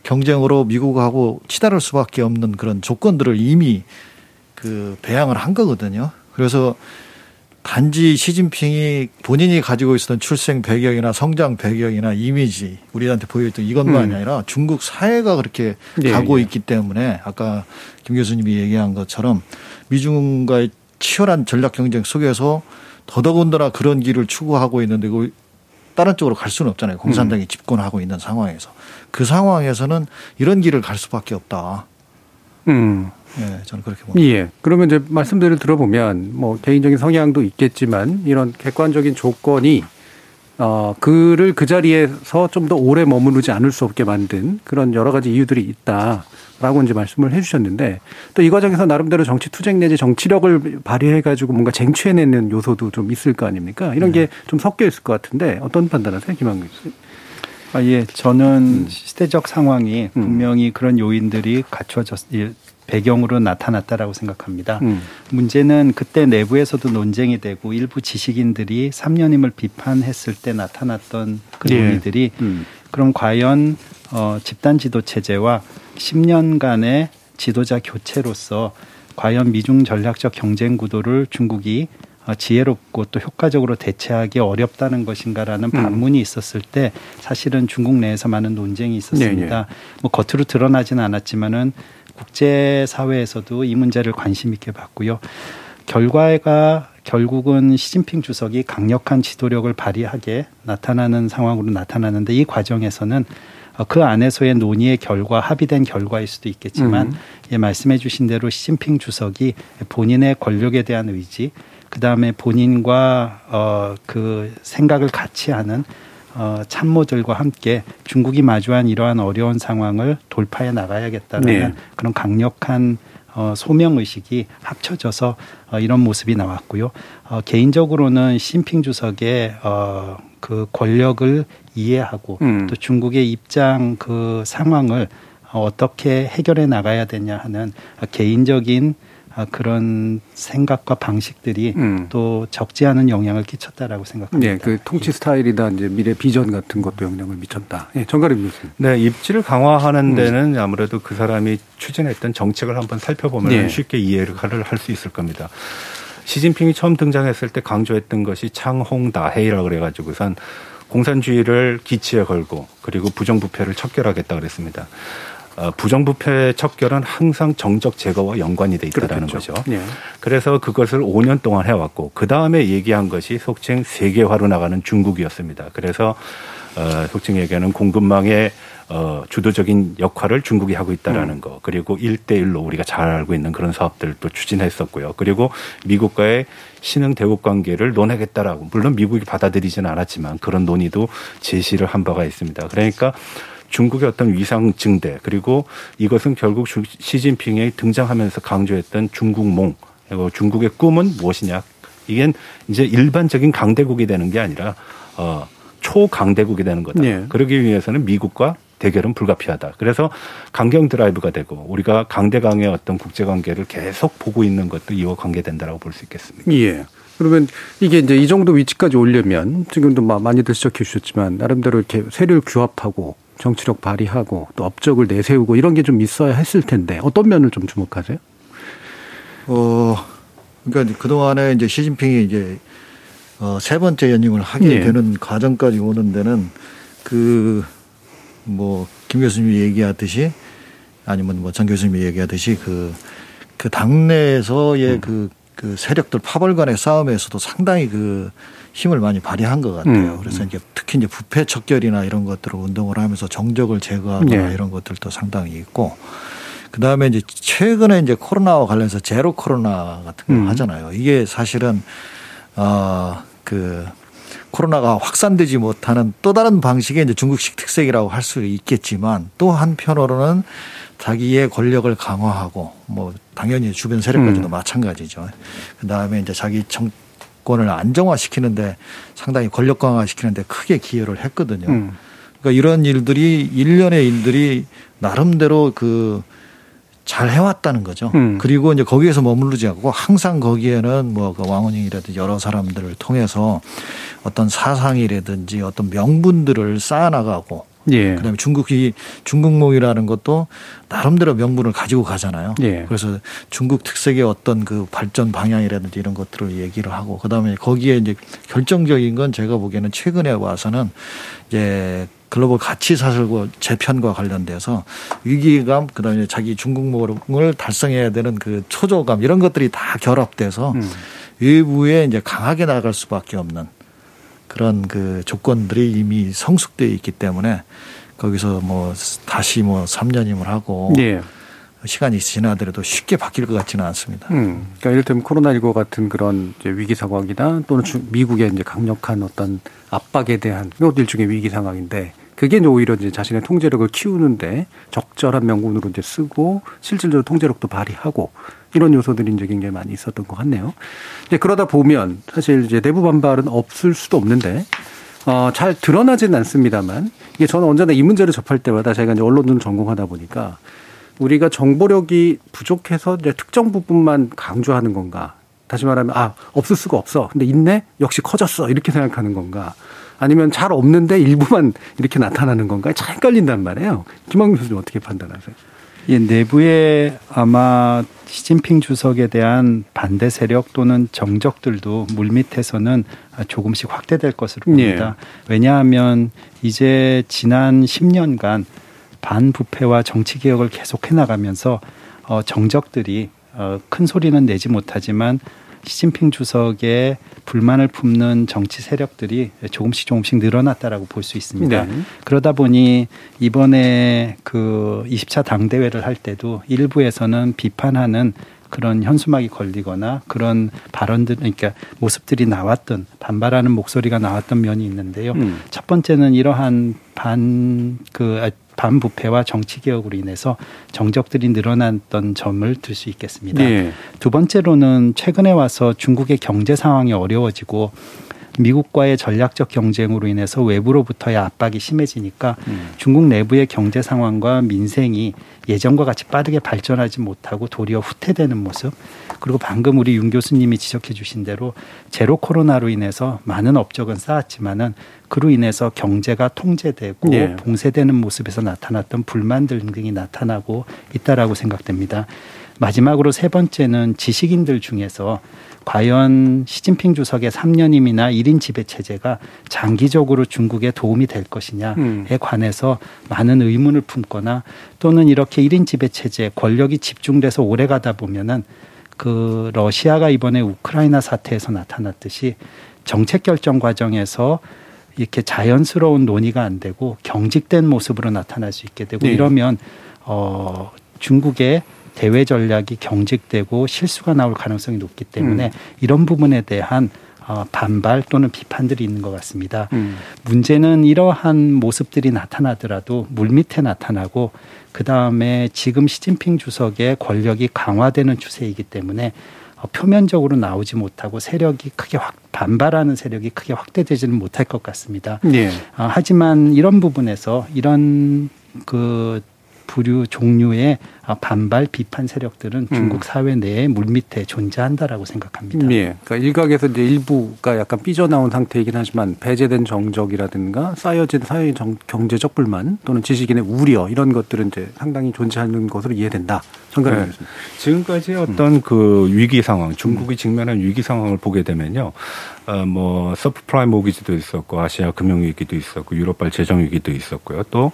[SPEAKER 9] 경쟁으로 미국하고 치달을 수밖에 없는 그런 조건들을 이미 그 배양을 한 거거든요. 그래서 단지 시진핑이 본인이 가지고 있었던 출생 배경이나 성장 배경이나 이미지 우리한테 보여줬던 이것만 음. 아니라 중국 사회가 그렇게 네, 가고 네. 있기 때문에 아까 김 교수님이 얘기한 것처럼 미중과의 치열한 전략 경쟁 속에서 더더군다나 그런 길을 추구하고 있는데 그 다른 쪽으로 갈 수는 없잖아요. 공산당이 음. 집권하고 있는 상황에서 그 상황에서는 이런 길을 갈 수밖에 없다. 음. 예, 저는 그렇게 봅니다.
[SPEAKER 1] 예. 그러면 이제 말씀들을 들어보면 뭐 개인적인 성향도 있겠지만 이런 객관적인 조건이 어, 그를 그 자리에서 좀 더 오래 머무르지 않을 수 없게 만든 그런 여러 가지 이유들이 있다라고 이제 말씀을 해 주셨는데 또 이 과정에서 나름대로 정치 투쟁 내지 정치력을 발휘해 가지고 뭔가 쟁취해내는 요소도 좀 있을 거 아닙니까? 이런 네. 게좀 섞여 있을 것 같은데 어떤 판단하세요, 김한규 씨?
[SPEAKER 8] 아, 예. 저는 음. 시대적 상황이 음. 분명히 그런 요인들이 갖춰졌, 배경으로 나타났다라고 생각합니다. 음. 문제는 그때 내부에서도 논쟁이 되고 일부 지식인들이 3년임을 비판했을 때 나타났던 그 예. 논의들이 음. 그럼 과연 어, 집단 지도 체제와 10년간의 지도자 교체로서 과연 미중 전략적 경쟁 구도를 중국이 어, 지혜롭고 또 효과적으로 대체하기 어렵다는 것인가라는 음. 반문이 있었을 때 사실은 중국 내에서 많은 논쟁이 있었습니다. 네, 네. 뭐 겉으로 드러나지는 않았지만은 국제 사회에서도 이 문제를 관심 있게 봤고요. 결과가 결국은 시진핑 주석이 강력한 지도력을 발휘하게 나타나는 상황으로 나타나는데 이 과정에서는 그 안에서의 논의의 결과 합의된 결과일 수도 있겠지만 음. 예, 말씀해 주신 대로 시진핑 주석이 본인의 권력에 대한 의지 그다음에 본인과 어 그 생각을 같이 하는 어, 참모들과 함께 중국이 마주한 이러한 어려운 상황을 돌파해 나가야겠다는 네. 그런 강력한 어, 소명 의식이 합쳐져서 어, 이런 모습이 나왔고요. 어, 개인적으로는 심핑 주석의 어, 그 권력을 이해하고 음. 또 중국의 입장 그 상황을 어떻게 해결해 나가야 되냐 하는 개인적인 아, 그런 생각과 방식들이 음. 또 적지 않은 영향을 끼쳤다라고 생각합니다.
[SPEAKER 1] 네, 그 통치 스타일이나 이제 미래 비전 같은 것도 영향을 미쳤다. 예, 네, 정가림 교수님.
[SPEAKER 10] 네, 입지를 강화하는 음. 데는 아무래도 그 사람이 추진했던 정책을 한번 살펴보면 네. 쉽게 이해를 할 수 있을 겁니다. 시진핑이 처음 등장했을 때 강조했던 것이 창홍다해이라고 그래가지고선 공산주의를 기치에 걸고 그리고 부정부패를 척결하겠다 그랬습니다. 어, 부정부패 척결은 항상 정적 제거와 연관이 돼 있다라는 그렇겠죠. 거죠. 네. 그래서 그것을 5년 동안 해왔고 그 다음에 얘기한 것이 속칭 세계화로 나가는 중국이었습니다. 그래서 어, 속칭 얘기하는 공급망의 어, 주도적인 역할을 중국이 하고 있다라는 음. 거. 그리고 일대일로 우리가 잘 알고 있는 그런 사업들도 추진했었고요. 그리고 미국과의 신흥 대국 관계를 논하겠다라고. 물론 미국이 받아들이지는 않았지만 그런 논의도 제시를 한 바가 있습니다. 그러니까 중국의 어떤 위상 증대 그리고 이것은 결국 시진핑이 등장하면서 강조했던 중국몽 그리고 중국의 꿈은 무엇이냐 이게 이제 일반적인 강대국이 되는 게 아니라 어 초강대국이 되는 거다. 네. 그러기 위해서는 미국과 대결은 불가피하다. 그래서 강경 드라이브가 되고 우리가 강대강의 어떤 국제 관계를 계속 보고 있는 것도 이와 관계된다라고 볼 수 있겠습니다.
[SPEAKER 1] 예. 그러면 이게 이제 이 정도 위치까지 오려면 지금도 많이들 지적해 주셨지만 나름대로 이렇게 세를 규합하고 정치력 발휘하고 또 업적을 내세우고 이런 게 좀 있어야 했을 텐데 어떤 면을 좀 주목하세요?
[SPEAKER 9] 어, 그러니까 그 동안에 이제 시진핑이 이제 어, 세 번째 연임을 하게 네. 되는 과정까지 오는 데는 그 뭐 김 교수님이 얘기하듯이 아니면 뭐장 교수님이 얘기하듯이 그, 그 당내에서의 음. 그, 그 세력들 파벌 간의 싸움에서도 상당히 그 힘을 많이 발휘한 것 같아요. 음. 그래서 이제 특히 이제 부패 척결이나 이런 것들을 운동을 하면서 정적을 제거하거나 네. 이런 것들도 상당히 있고 그 다음에 이제 최근에 이제 코로나와 관련해서 제로 코로나 같은 거 음. 하잖아요. 이게 사실은 어그 코로나가 확산되지 못하는 또 다른 방식의 이제 중국식 특색이라고 할 수 있겠지만 또 한편으로는 자기의 권력을 강화하고 뭐 당연히 주변 세력까지도 음. 마찬가지죠. 그 다음에 이제 자기 정, 정권을 안정화시키는데 상당히 권력 강화시키는데 크게 기여를 했거든요. 음. 그러니까 이런 일들이 일련의 일들이 나름대로 그 잘 해왔다는 거죠. 음. 그리고 이제 거기에서 머무르지 않고 항상 거기에는 뭐 그 왕원영이라든지 여러 사람들을 통해서 어떤 사상이라든지 어떤 명분들을 쌓아나가고 예. 그다음에 중국이 중국몽이라는 것도 나름대로 명분을 가지고 가잖아요. 예. 그래서 중국 특색의 어떤 그 발전 방향이라든지 이런 것들을 얘기를 하고 그다음에 거기에 이제 결정적인 건 제가 보기에는 최근에 와서는 이제 글로벌 가치 사슬과 재편과 관련돼서 위기감 그다음에 자기 중국몽을 달성해야 되는 그 초조감 이런 것들이 다 결합돼서 음. 외부에 이제 강하게 나갈 수밖에 없는 그런 그 조건들이 이미 성숙되어 있기 때문에 거기서 뭐 다시 뭐 3년임을 하고 네. 시간이 지나더라도 쉽게 바뀔 것 같지는 않습니다.
[SPEAKER 1] 음, 그러니까 이를테면 코로나19 같은 그런 위기 상황이나 또는 미국의 이제 강력한 어떤 압박에 대한 이것 일종의 위기 상황인데 그게 이제 오히려 이제 자신의 통제력을 키우는데 적절한 명분으로 이제 쓰고 실질적으로 통제력도 발휘하고 이런 요소들이 이제 굉장히 많이 있었던 것 같네요. 이제 그러다 보면 사실 이제 내부 반발은 없을 수도 없는데 어, 잘 드러나지는 않습니다만 이게 저는 언제나 이 문제를 접할 때마다 제가 이제 언론을 전공하다 보니까 우리가 정보력이 부족해서 이제 특정 부분만 강조하는 건가? 다시 말하면 아 없을 수가 없어. 근데 있네? 역시 커졌어. 이렇게 생각하는 건가? 아니면 잘 없는데 일부만 이렇게 나타나는 건가? 잘 헷갈린단 말이에요. 김학민 교수님 어떻게 판단하세요?
[SPEAKER 8] 예, 내부에 아마 시진핑 주석에 대한 반대 세력 또는 정적들도 물밑에서는 조금씩 확대될 것으로 봅니다. 예. 왜냐하면 이제 지난 10년간 반부패와 정치 개혁을 계속해 나가면서 어 정적들이 어 큰 소리는 내지 못하지만 시진핑 주석의 불만을 품는 정치 세력들이 조금씩 조금씩 늘어났다라고 볼 수 있습니다. 네. 그러다 보니 이번에 그 20차 당대회를 할 때도 일부에서는 비판하는 그런 현수막이 걸리거나 그런 발언들 그러니까 모습들이 나왔던 반발하는 목소리가 나왔던 면이 있는데요. 음. 첫 번째는 이러한 반 그 반부패와 정치 개혁으로 인해서 정적들이 늘어났던 점을 들 수 있겠습니다. 네. 두 번째로는 최근에 와서 중국의 경제 상황이 어려워지고 미국과의 전략적 경쟁으로 인해서 외부로부터의 압박이 심해지니까 음. 중국 내부의 경제 상황과 민생이 예전과 같이 빠르게 발전하지 못하고 도리어 후퇴되는 모습 그리고 방금 우리 윤 교수님이 지적해 주신 대로 제로 코로나로 인해서 많은 업적은 쌓았지만은 그로 인해서 경제가 통제되고 예. 봉쇄되는 모습에서 나타났던 불만들 등이 나타나고 있다라고 생각됩니다. 마지막으로 세 번째는 지식인들 중에서 과연 시진핑 주석의 3년임이나 1인 지배 체제가 장기적으로 중국에 도움이 될 것이냐에 음. 관해서 많은 의문을 품거나 또는 이렇게 1인 지배 체제 권력이 집중돼서 오래 가다 보면은 그 러시아가 이번에 우크라이나 사태에서 나타났듯이 정책 결정 과정에서 이렇게 자연스러운 논의가 안 되고 경직된 모습으로 나타날 수 있게 되고 네. 이러면 어 중국의 대외 전략이 경직되고 실수가 나올 가능성이 높기 때문에 음. 이런 부분에 대한 어, 반발 또는 비판들이 있는 것 같습니다. 음. 문제는 이러한 모습들이 나타나더라도 물밑에 나타나고 그 다음에 지금 시진핑 주석의 권력이 강화되는 추세이기 때문에 어, 표면적으로 나오지 못하고 세력이 크게 확 반발하는 세력이 크게 확대되지는 못할 것 같습니다. 네. 어, 하지만 이런 부분에서 이런 그 부류 종류의 반발 비판 세력들은 음. 중국 사회 내에 물밑에 존재한다라고 생각합니다.
[SPEAKER 1] 예. 그러니까 일각에서 이제 일부가 약간 삐져나온 상태이긴 하지만 배제된 정적이라든가 쌓여진 사회 정, 경제적 불만 또는 지식인의 우려 이런 것들은 이제 상당히 존재하는 것으로 이해된다. 정관님 네.
[SPEAKER 10] 지금까지 어떤 음. 그 위기 상황, 중국이 직면한 위기 상황을 보게 되면요. 어, 뭐 subprime mortgage도 있었고 아시아 금융 위기도 있었고 유럽발 재정 위기도 있었고요. 또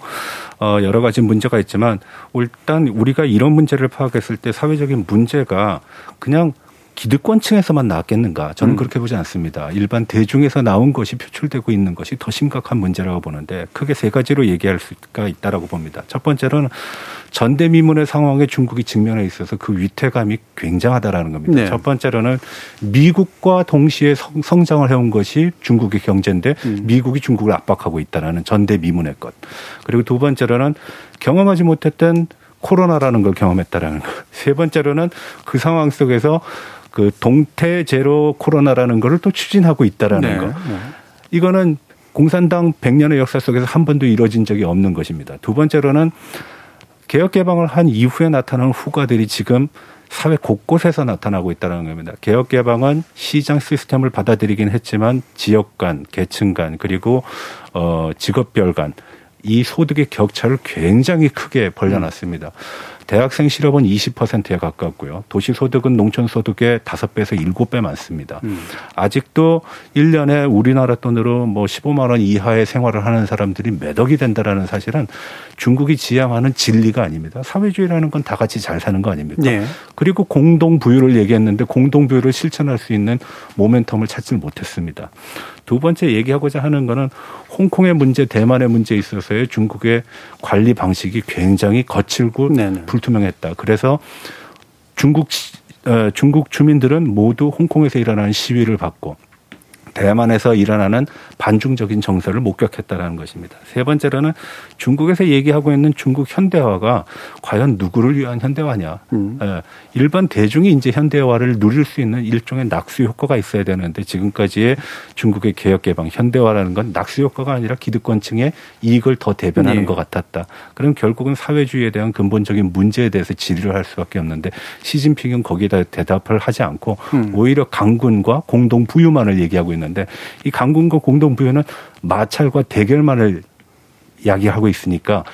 [SPEAKER 10] 어, 여러 가지 문제가 있지만 일단 우리가 이런 문제를 파악했을 때 사회적인 문제가 그냥 기득권층에서만 나왔겠는가? 저는 음. 그렇게 보지 않습니다. 일반 대중에서 나온 것이 표출되고 있는 것이 더 심각한 문제라고 보는데 크게 세 가지로 얘기할 수가 있다라고 봅니다. 첫 번째로는 전대미문의 상황에 중국이 직면해 있어서 그 위태감이 굉장하다라는 겁니다. 네. 첫 번째로는 미국과 동시에 성, 장을 해온 것이 중국의 경제인데 음. 미국이 중국을 압박하고 있다라는 전대미문의 것. 그리고 두 번째로는 경험하지 못했던 코로나라는 걸 경험했다라는 것. 세 번째로는 그 상황 속에서 그 동태 제로 코로나라는 거를 또 추진하고 있다라는 네. 거. 네. 이거는 공산당 100년의 역사 속에서 한 번도 이루어진 적이 없는 것입니다. 두 번째로는 개혁 개방을 한 이후에 나타나는 후과들이 지금 사회 곳곳에서 나타나고 있다는 겁니다. 개혁 개방은 시장 시스템을 받아들이긴 했지만 지역 간, 계층 간, 그리고 어 직업별 간 이 소득의 격차를 굉장히 크게 벌려놨습니다. 음. 대학생 실업은 20%에 가깝고요. 도시 소득은 농촌 소득의 5배에서 7배 많습니다. 음. 아직도 1년에 우리나라 돈으로 뭐 15만 원 이하의 생활을 하는 사람들이 몇 억이 된다라는 사실은 중국이 지향하는 진리가 아닙니다. 사회주의라는 건 다 같이 잘 사는 거 아닙니까? 네. 그리고 공동 부유를 얘기했는데 공동 부유를 실천할 수 있는 모멘텀을 찾지 못했습니다. 두 번째 얘기하고자 하는 거는 홍콩의 문제, 대만의 문제에 있어서의 중국의 관리 방식이 굉장히 거칠고 네네. 불 투명했다. 그래서 중국 어, 중국 주민들은 모두 홍콩에서 일어나는 시위를 받고 대만에서 일어나는 반중적인 정서를 목격했다라는 것입니다. 세 번째로는 중국에서 얘기하고 있는 중국 현대화가 과연 누구를 위한 현대화냐. 음. 예, 일반 대중이 이제 현대화를 누릴 수 있는 일종의 낙수 효과가 있어야 되는데 지금까지의 중국의 개혁 개방 현대화라는 건 낙수 효과가 아니라 기득권층의 이익을 더 대변하는 네. 것 같았다. 그럼 결국은 사회주의에 대한 근본적인 문제에 대해서 질의를 할 수밖에 없는데 시진핑은 거기다 대답을 하지 않고 음. 오히려 강군과 공동 부유만을 얘기하고 있는 있는데 이 강군과 공동 부여는 마찰과 대결만을 이야기하고 있으니까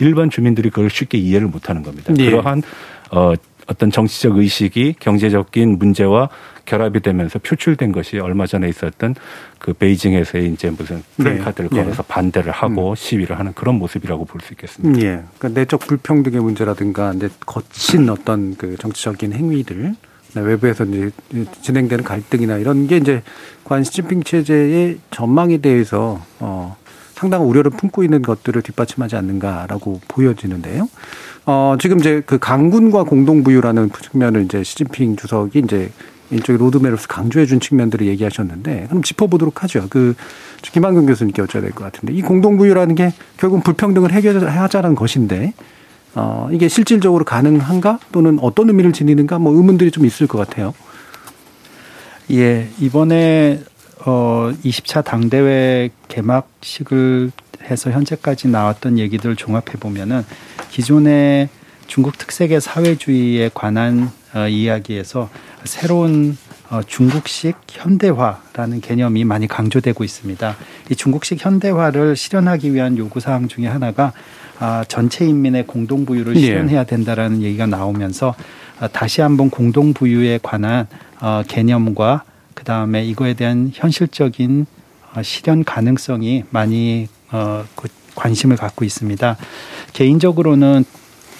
[SPEAKER 10] 일반 주민들이 그걸 쉽게 이해를 못하는 겁니다. 네. 그러한 어, 어떤 정치적 의식이 경제적인 문제와 결합이 되면서 표출된 것이 얼마 전에 있었던 그 베이징에서의 이제 무슨 프랜카드를 네. 걸어서 네. 반대를 하고 음. 시위를 하는 그런 모습이라고 볼 수 있겠습니다.
[SPEAKER 1] 예. 그러니까 내적 불평등의 문제라든가 이제 거친 어떤 그 정치적인 행위들 외부에서 이제 진행되는 갈등이나 이런 게 이제 관 시진핑 체제의 전망에 대해서 어 상당한 우려를 품고 있는 것들을 뒷받침하지 않는가라고 보여지는데요. 어 지금 이제 그 강군과 공동 부유라는 측면을 이제 시진핑 주석이 이제 일종의 로드맵으로서 강조해 준 측면들을 얘기하셨는데 그럼 짚어보도록 하죠. 그 김한경 교수님께 여쭤야 될 것 같은데 이 공동부유라는 게 결국 불평등을 해결하자는 것인데 어, 이게 실질적으로 가능한가 또는 어떤 의미를 지니는가 뭐 의문들이 좀 있을 것 같아요.
[SPEAKER 8] 예, 이번에 어 20차 당대회 개막식을 해서 현재까지 나왔던 얘기들을 종합해 보면은 기존의 중국 특색의 사회주의에 관한 어, 이야기에서 새로운 어, 중국식 현대화라는 개념이 많이 강조되고 있습니다. 이 중국식 현대화를 실현하기 위한 요구 사항 중에 하나가 아, 전체 인민의 공동 부유를 네. 실현해야 된다라는 얘기가 나오면서 아, 다시 한번 공동 부유에 관한 어, 개념과 그 다음에 이거에 대한 현실적인 어, 실현 가능성이 많이 어, 그 관심을 갖고 있습니다. 개인적으로는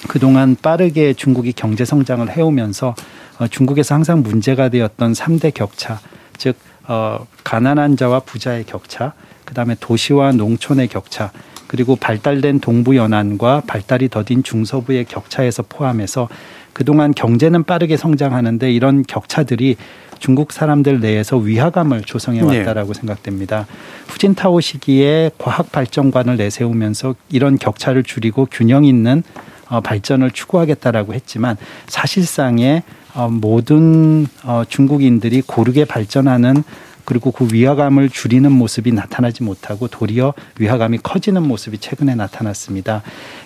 [SPEAKER 8] 그동안 빠르게 중국이 경제 성장을 해오면서 어, 중국에서 항상 문제가 되었던 삼대 격차, 즉 어, 가난한 자와 부자의 격차, 그다음에 도시와 농촌의 격차, 그리고 발달된 동부 연안과 발달이 더딘 중서부의 격차에서 포함해서 그동안 경제는 빠르게 성장하는데 이런 격차들이 중국 사람들 내에서 위화감을 조성해 네. 왔다라고 네. 생각됩니다. 후진타오 시기에 과학 발전관을 내세우면서 이런 격차를 줄이고 균형 있는 어, 발전을 추구하겠다라고 했지만 사실상의 어, 모든 어, 중국인들이 고르게 발전하는 그리고 그 위화감을 줄이는 모습이 나타나지 못하고 도리어 위화감이 커지는 모습이 최근에 나타났습니다.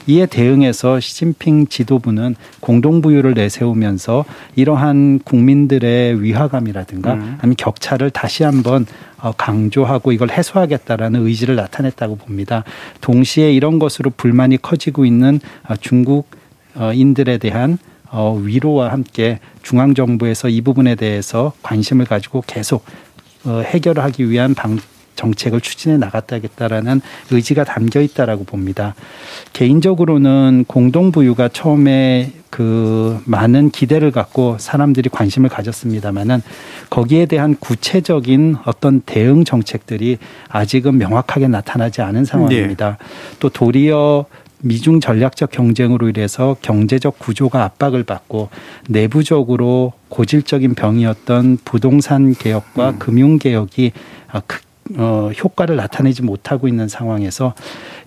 [SPEAKER 8] 이에 대응해서 시진핑 지도부는 공동부유를 내세우면서 이러한 국민들의 위화감이라든가 음. 아니면 격차를 다시 한번 어, 강조하고 이걸 해소하겠다라는 의지를 나타냈다고 봅니다. 동시에 이런 것으로 불만이 커지고 있는 어, 중국인들에 대한 위로와 함께 중앙 정부에서 이 부분에 대해서 관심을 가지고 계속 어, 해결하기 위한 방, 정책을 추진해 나갔다겠다라는 의지가 담겨 있다라고 봅니다. 개인적으로는 공동부유가 처음에 그 많은 기대를 갖고 사람들이 관심을 가졌습니다마는 거기에 대한 구체적인 어떤 대응 정책들이 아직은 명확하게 나타나지 않은 상황입니다. 네. 또 도리어 미중 전략적 경쟁으로 인해서 경제적 구조가 압박을 받고 내부적으로 고질적인 병이었던 부동산 개혁과 음. 금융 개혁이 어, 효과를 나타내지 못하고 있는 상황에서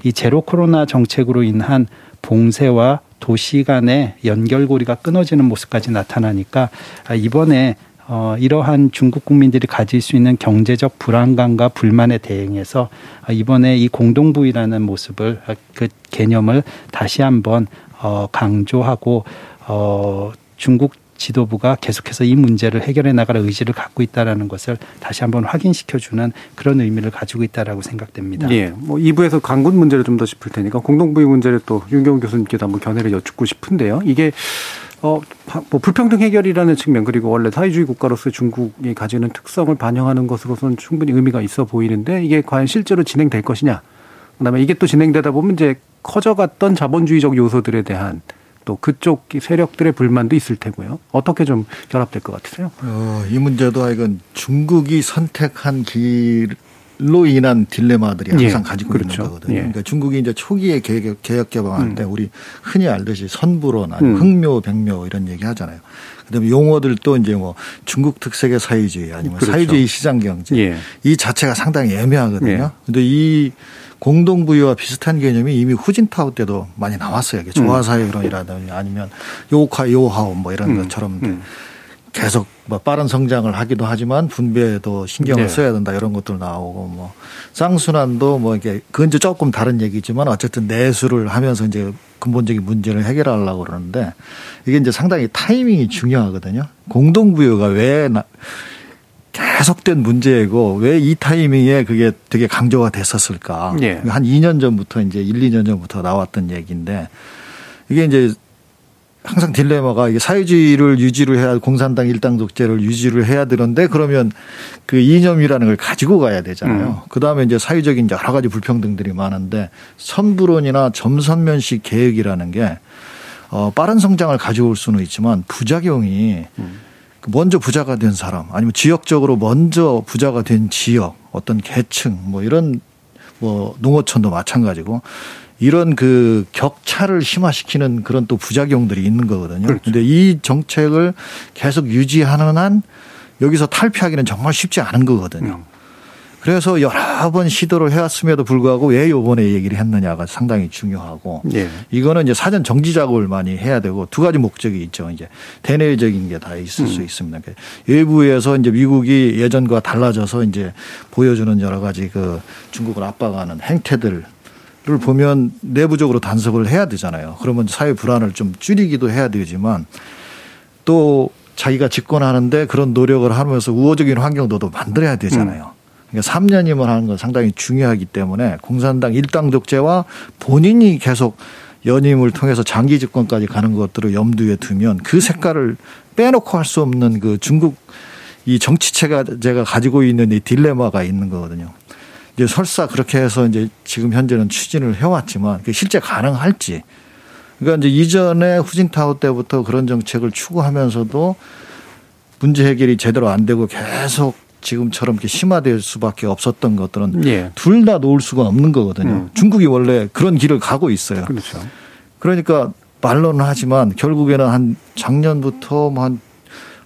[SPEAKER 8] 이 제로 코로나 정책으로 인한 봉쇄와 도시 간의 연결고리가 끊어지는 모습까지 나타나니까 이번에 어, 이러한 중국 국민들이 가질 수 있는 경제적 불안감과 불만에 대응해서 이번에 이 공동부위라는 모습을 그 개념을 다시 한번 어, 강조하고 어, 중국 지도부가 계속해서 이 문제를 해결해 나갈 의지를 갖고 있다라는 것을 다시 한번 확인시켜주는 그런 의미를 가지고 있다라고 생각됩니다.
[SPEAKER 1] 예. 뭐 2부에서 강군 문제를 좀 더 짚을 테니까 공동부위 문제를 또 윤경 교수님께도 한번 견해를 여쭙고 싶은데요. 이게 어, 뭐 불평등 해결이라는 측면 그리고 원래 사회주의 국가로서 중국이 가지는 특성을 반영하는 것으로서는 충분히 의미가 있어 보이는데 이게 과연 실제로 진행될 것이냐. 그다음에 이게 또 진행되다 보면 이제 커져갔던 자본주의적 요소들에 대한 또 그쪽 세력들의 불만도 있을 테고요. 어떻게 좀 결합될 것 같으세요?
[SPEAKER 9] 어, 이 문제도 이건 중국이 선택한 길 로 인한 딜레마들이 예. 항상 예, 가지고 그렇죠. 있는 거거든요. 예. 그러니까 중국이 이제 초기에 개혁, 개혁 개방할 음. 때 우리 흔히 알듯이 선불원 아니 음. 흑묘 백묘 이런 얘기 하잖아요. 그다음에 용어들도 이제 뭐 중국 특색의 사회주의 아니면 그렇죠. 사회주의 시장 경제 예. 이 자체가 상당히 애매하거든요. 예. 근데 이 공동부유와 비슷한 개념이 이미 후진타오 때도 많이 나왔어요. 조화사회론이라든지 아니면 요카 요하오 뭐 이런 음. 것처럼 음. 계속 뭐 빠른 성장을 하기도 하지만 분배에도 신경을 네. 써야 된다 이런 것들 나오고 뭐 쌍순환도 뭐 이게 그건 이제 조금 다른 얘기지만 어쨌든 내수를 하면서 이제 근본적인 문제를 해결하려고 그러는데 이게 이제 상당히 타이밍이 중요하거든요. 공동부유가 왜 나, 계속된 문제이고 왜 이 타이밍에 그게 되게 강조가 됐었을까? 네. 한 2년 전부터 이제 1, 2년 전부터 나왔던 얘기인데 이게 이제 항상 딜레마가 이게 사회주의를 유지를 해야 공산당 일당 독재를 유지를 해야 되는데 그러면 그 이념이라는 걸 가지고 가야 되잖아요. 음. 그 다음에 이제 사회적인 여러 가지 불평등들이 많은데 선불원이나 점선면식 계획이라는 게 어, 빠른 성장을 가져올 수는 있지만 부작용이 음. 먼저 부자가 된 사람 아니면 지역적으로 먼저 부자가 된 지역 어떤 계층 뭐 이런 뭐 농어촌도 마찬가지고 이런 그 격차를 심화시키는 그런 또 부작용들이 있는 거거든요. 그렇죠. 근데 이 정책을 계속 유지하는 한 여기서 탈피하기는 정말 쉽지 않은 거거든요. 음. 그래서 여러 번 시도를 해왔음에도 불구하고 왜 요번에 얘기를 했느냐가 상당히 중요하고 예. 이거는 이제 사전 정지 작업을 많이 해야 되고 두 가지 목적이 있죠. 이제 대내적인 게 다 있을 음. 수 있습니다. 그러니까 외부에서 이제 미국이 예전과 달라져서 이제 보여주는 여러 가지 그 중국을 압박하는 행태들 를 보면 내부적으로 단속을 해야 되잖아요. 그러면 사회 불안을 좀 줄이기도 해야 되지만 또 자기가 집권하는데 그런 노력을 하면서 우호적인 환경도 만들어야 되잖아요. 그러니까 3년이면 하는 건 상당히 중요하기 때문에 공산당 일당 독재와 본인이 계속 연임을 통해서 장기 집권까지 가는 것들을 염두에 두면 그 색깔을 빼놓고 할 수 없는 그 중국 이 정치체가 제가 가지고 있는 이 딜레마가 있는 거거든요. 이제 설사 그렇게 해서 이제 지금 현재는 추진을 해왔지만 그 실제 가능할지. 그러니까 이제 이전에 후진타오 때부터 그런 정책을 추구하면서도 문제 해결이 제대로 안 되고 계속 지금처럼 이렇게 심화될 수밖에 없었던 것들은 예. 둘다 놓을 수가 없는 거거든요. 음. 중국이 원래 그런 길을 가고 있어요. 그렇죠. 그러니까 말로는 하지만 결국에는 한 작년부터 뭐한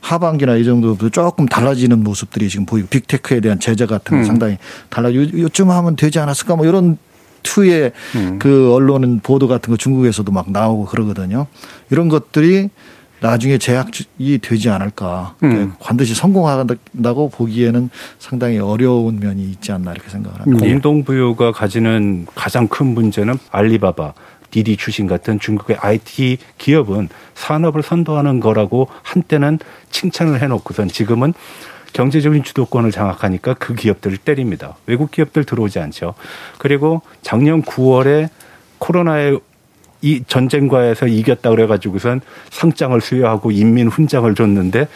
[SPEAKER 9] 하반기나 이 정도부터 조금 달라지는 모습들이 지금 보이고 빅테크에 대한 제재 같은 거 음. 상당히 달라. 요, 요쯤 하면 되지 않았을까 뭐 이런 투의 음. 그 언론 보도 같은 거 중국에서도 막 나오고 그러거든요. 이런 것들이 나중에 제약이 되지 않을까. 음. 반드시 성공한다고 보기에는 상당히 어려운 면이 있지 않나 이렇게 생각을 합니다.
[SPEAKER 10] 공동부유가 가지는 가장 큰 문제는 알리바바, 디디 출신 같은 중국의 IT 기업은 산업을 선도하는 거라고 한때는 칭찬을 해놓고선 지금은 경제적인 주도권을 장악하니까 그 기업들을 때립니다. 외국 기업들 들어오지 않죠. 그리고 작년 9월에 코로나의 이 전쟁과에서 이겼다 그래가지고선 상장을 수여하고 인민 훈장을 줬는데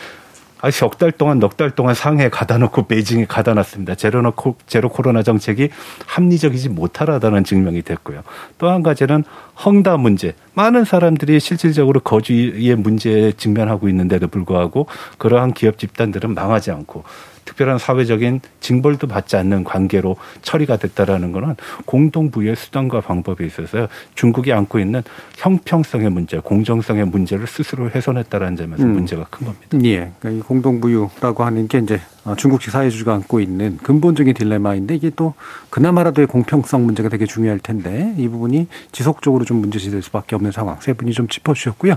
[SPEAKER 10] 석 달 동안 넉 달 동안 상해에 가다 놓고 베이징에 가다 놨습니다. 제로, 제로 코로나 정책이 합리적이지 못하다는 증명이 됐고요. 또 한 가지는 헝다 문제. 많은 사람들이 실질적으로 거주의 문제에 직면하고 있는데도 불구하고 그러한 기업 집단들은 망하지 않고 특별한 사회적인 징벌도 받지 않는 관계로 처리가 됐다라는 것은 공동부의 수단과 방법에 있어서 중국이 안고 있는 형평성의 문제, 공정성의 문제를 스스로 훼손했다라는 점에서 음. 문제가 큰 겁니다.
[SPEAKER 1] 예. 그러니까 이 공동부유라고 하는 게 이제 중국식 사회주의가 안고 있는 근본적인 딜레마인데 이게 또 그나마라도의 공평성 문제가 되게 중요할 텐데 이 부분이 지속적으로 좀 문제시 될 수밖에 없는 상황 세 분이 좀 짚어주셨고요.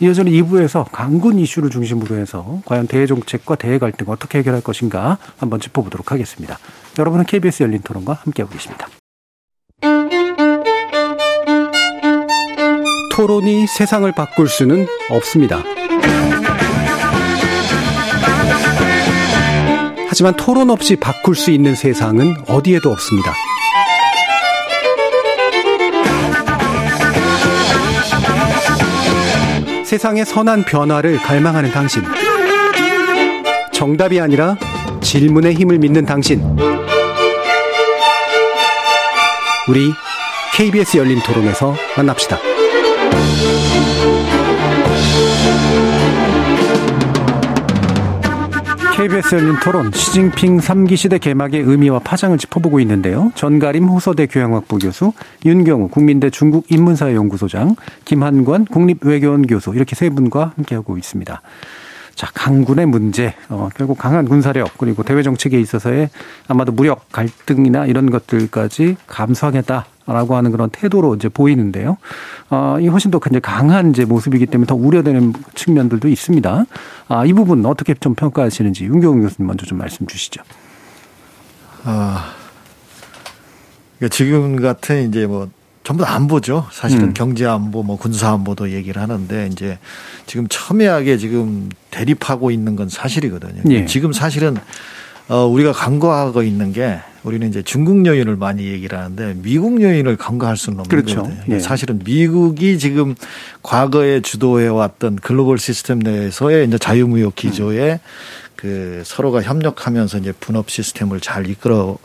[SPEAKER 1] 이어서는 2부에서 강군 이슈를 중심으로 해서 과연 대외 정책과 대외 갈등 어떻게 해결할 것인가 것인가 한번 짚어보도록 하겠습니다. 여러분은 KBS 열린 토론과 함께하고 계십니다. 토론이 세상을 바꿀 수는 없습니다. 하지만 토론 없이 바꿀 수 있는 세상은 어디에도 없습니다. 세상의 선한 변화를 갈망하는 당신. 정답이 아니라 질문의 힘을 믿는 당신. 우리 KBS 열린 토론에서 만납시다. KBS 열린 토론 시진핑 3기 시대 개막의 의미와 파장을 짚어보고 있는데요. 전가림 호서대 교양학부 교수, 윤경우 국민대 중국인문사회연구소장, 김한관 국립외교원 교수 이렇게 세 분과 함께하고 있습니다. 자, 강군의 문제, 어, 결국 강한 군사력, 그리고 대외 정책에 있어서의 아마도 무력 갈등이나 이런 것들까지 감수하겠다 라고 하는 그런 태도로 이제 보이는데요. 어, 이 훨씬 더 굉장히 강한 이제 모습이기 때문에 더 우려되는 측면들도 있습니다. 아, 이 부분 어떻게 좀 평가하시는지 윤경훈 교수님 먼저 좀 말씀 주시죠. 아,
[SPEAKER 9] 그러니까 지금 같은 이제 뭐 전부 다 안보죠. 사실은 음. 경제 안보, 뭐 군사 안보도 얘기를 하는데 이제 지금 첨예하게 지금 대립하고 있는 건 사실이거든요. 예. 지금 사실은 어 우리가 간과하고 있는 게 우리는 이제 중국 요인을 많이 얘기를 하는데 미국 요인을 간과할 수는 없는 그렇죠. 거거든요. 예. 사실은 미국이 지금 과거에 주도해 왔던 글로벌 시스템 내에서의 이제 자유무역 기조에 음. 그 서로가 협력하면서 이제 분업 시스템을 잘 이끌어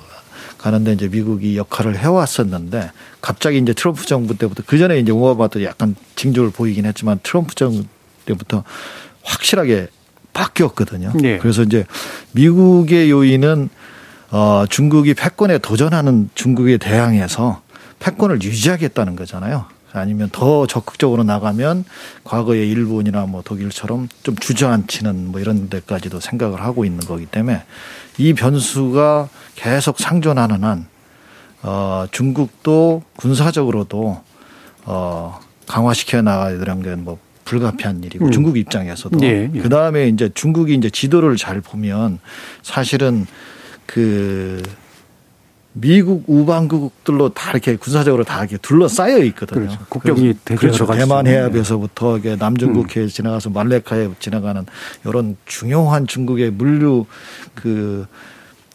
[SPEAKER 9] 가는데 이제 미국이 역할을 해왔었는데 갑자기 이제 트럼프 정부 때부터 그 전에 이제 오바마도 약간 징조를 보이긴 했지만 트럼프 정부 때부터 확실하게 바뀌었거든요. 네. 그래서 이제 미국의 요인은 어 중국이 패권에 도전하는 중국에 대항해서 패권을 유지하겠다는 거잖아요. 아니면 더 적극적으로 나가면 과거의 일본이나 뭐 독일처럼 좀 주저앉히는 뭐 이런 데까지도 생각을 하고 있는 거기 때문에 이 변수가 계속 상존하는 한 어, 중국도 군사적으로도 어, 강화시켜 나가야 되는 게뭐 불가피한 일이고 음. 중국 입장에서도 예, 예. 그 다음에 이제 중국이 이제 지도를 잘 보면 사실은 그 미국 우방국들로 다 이렇게 군사적으로 다 이렇게 둘러싸여 있거든요. 그렇죠.
[SPEAKER 1] 국경이 되게
[SPEAKER 9] 그렇죠. 대만 해협에서부터 네. 남중국해에 음. 지나가서 말레카에 지나가는 이런 중요한 중국의 물류 그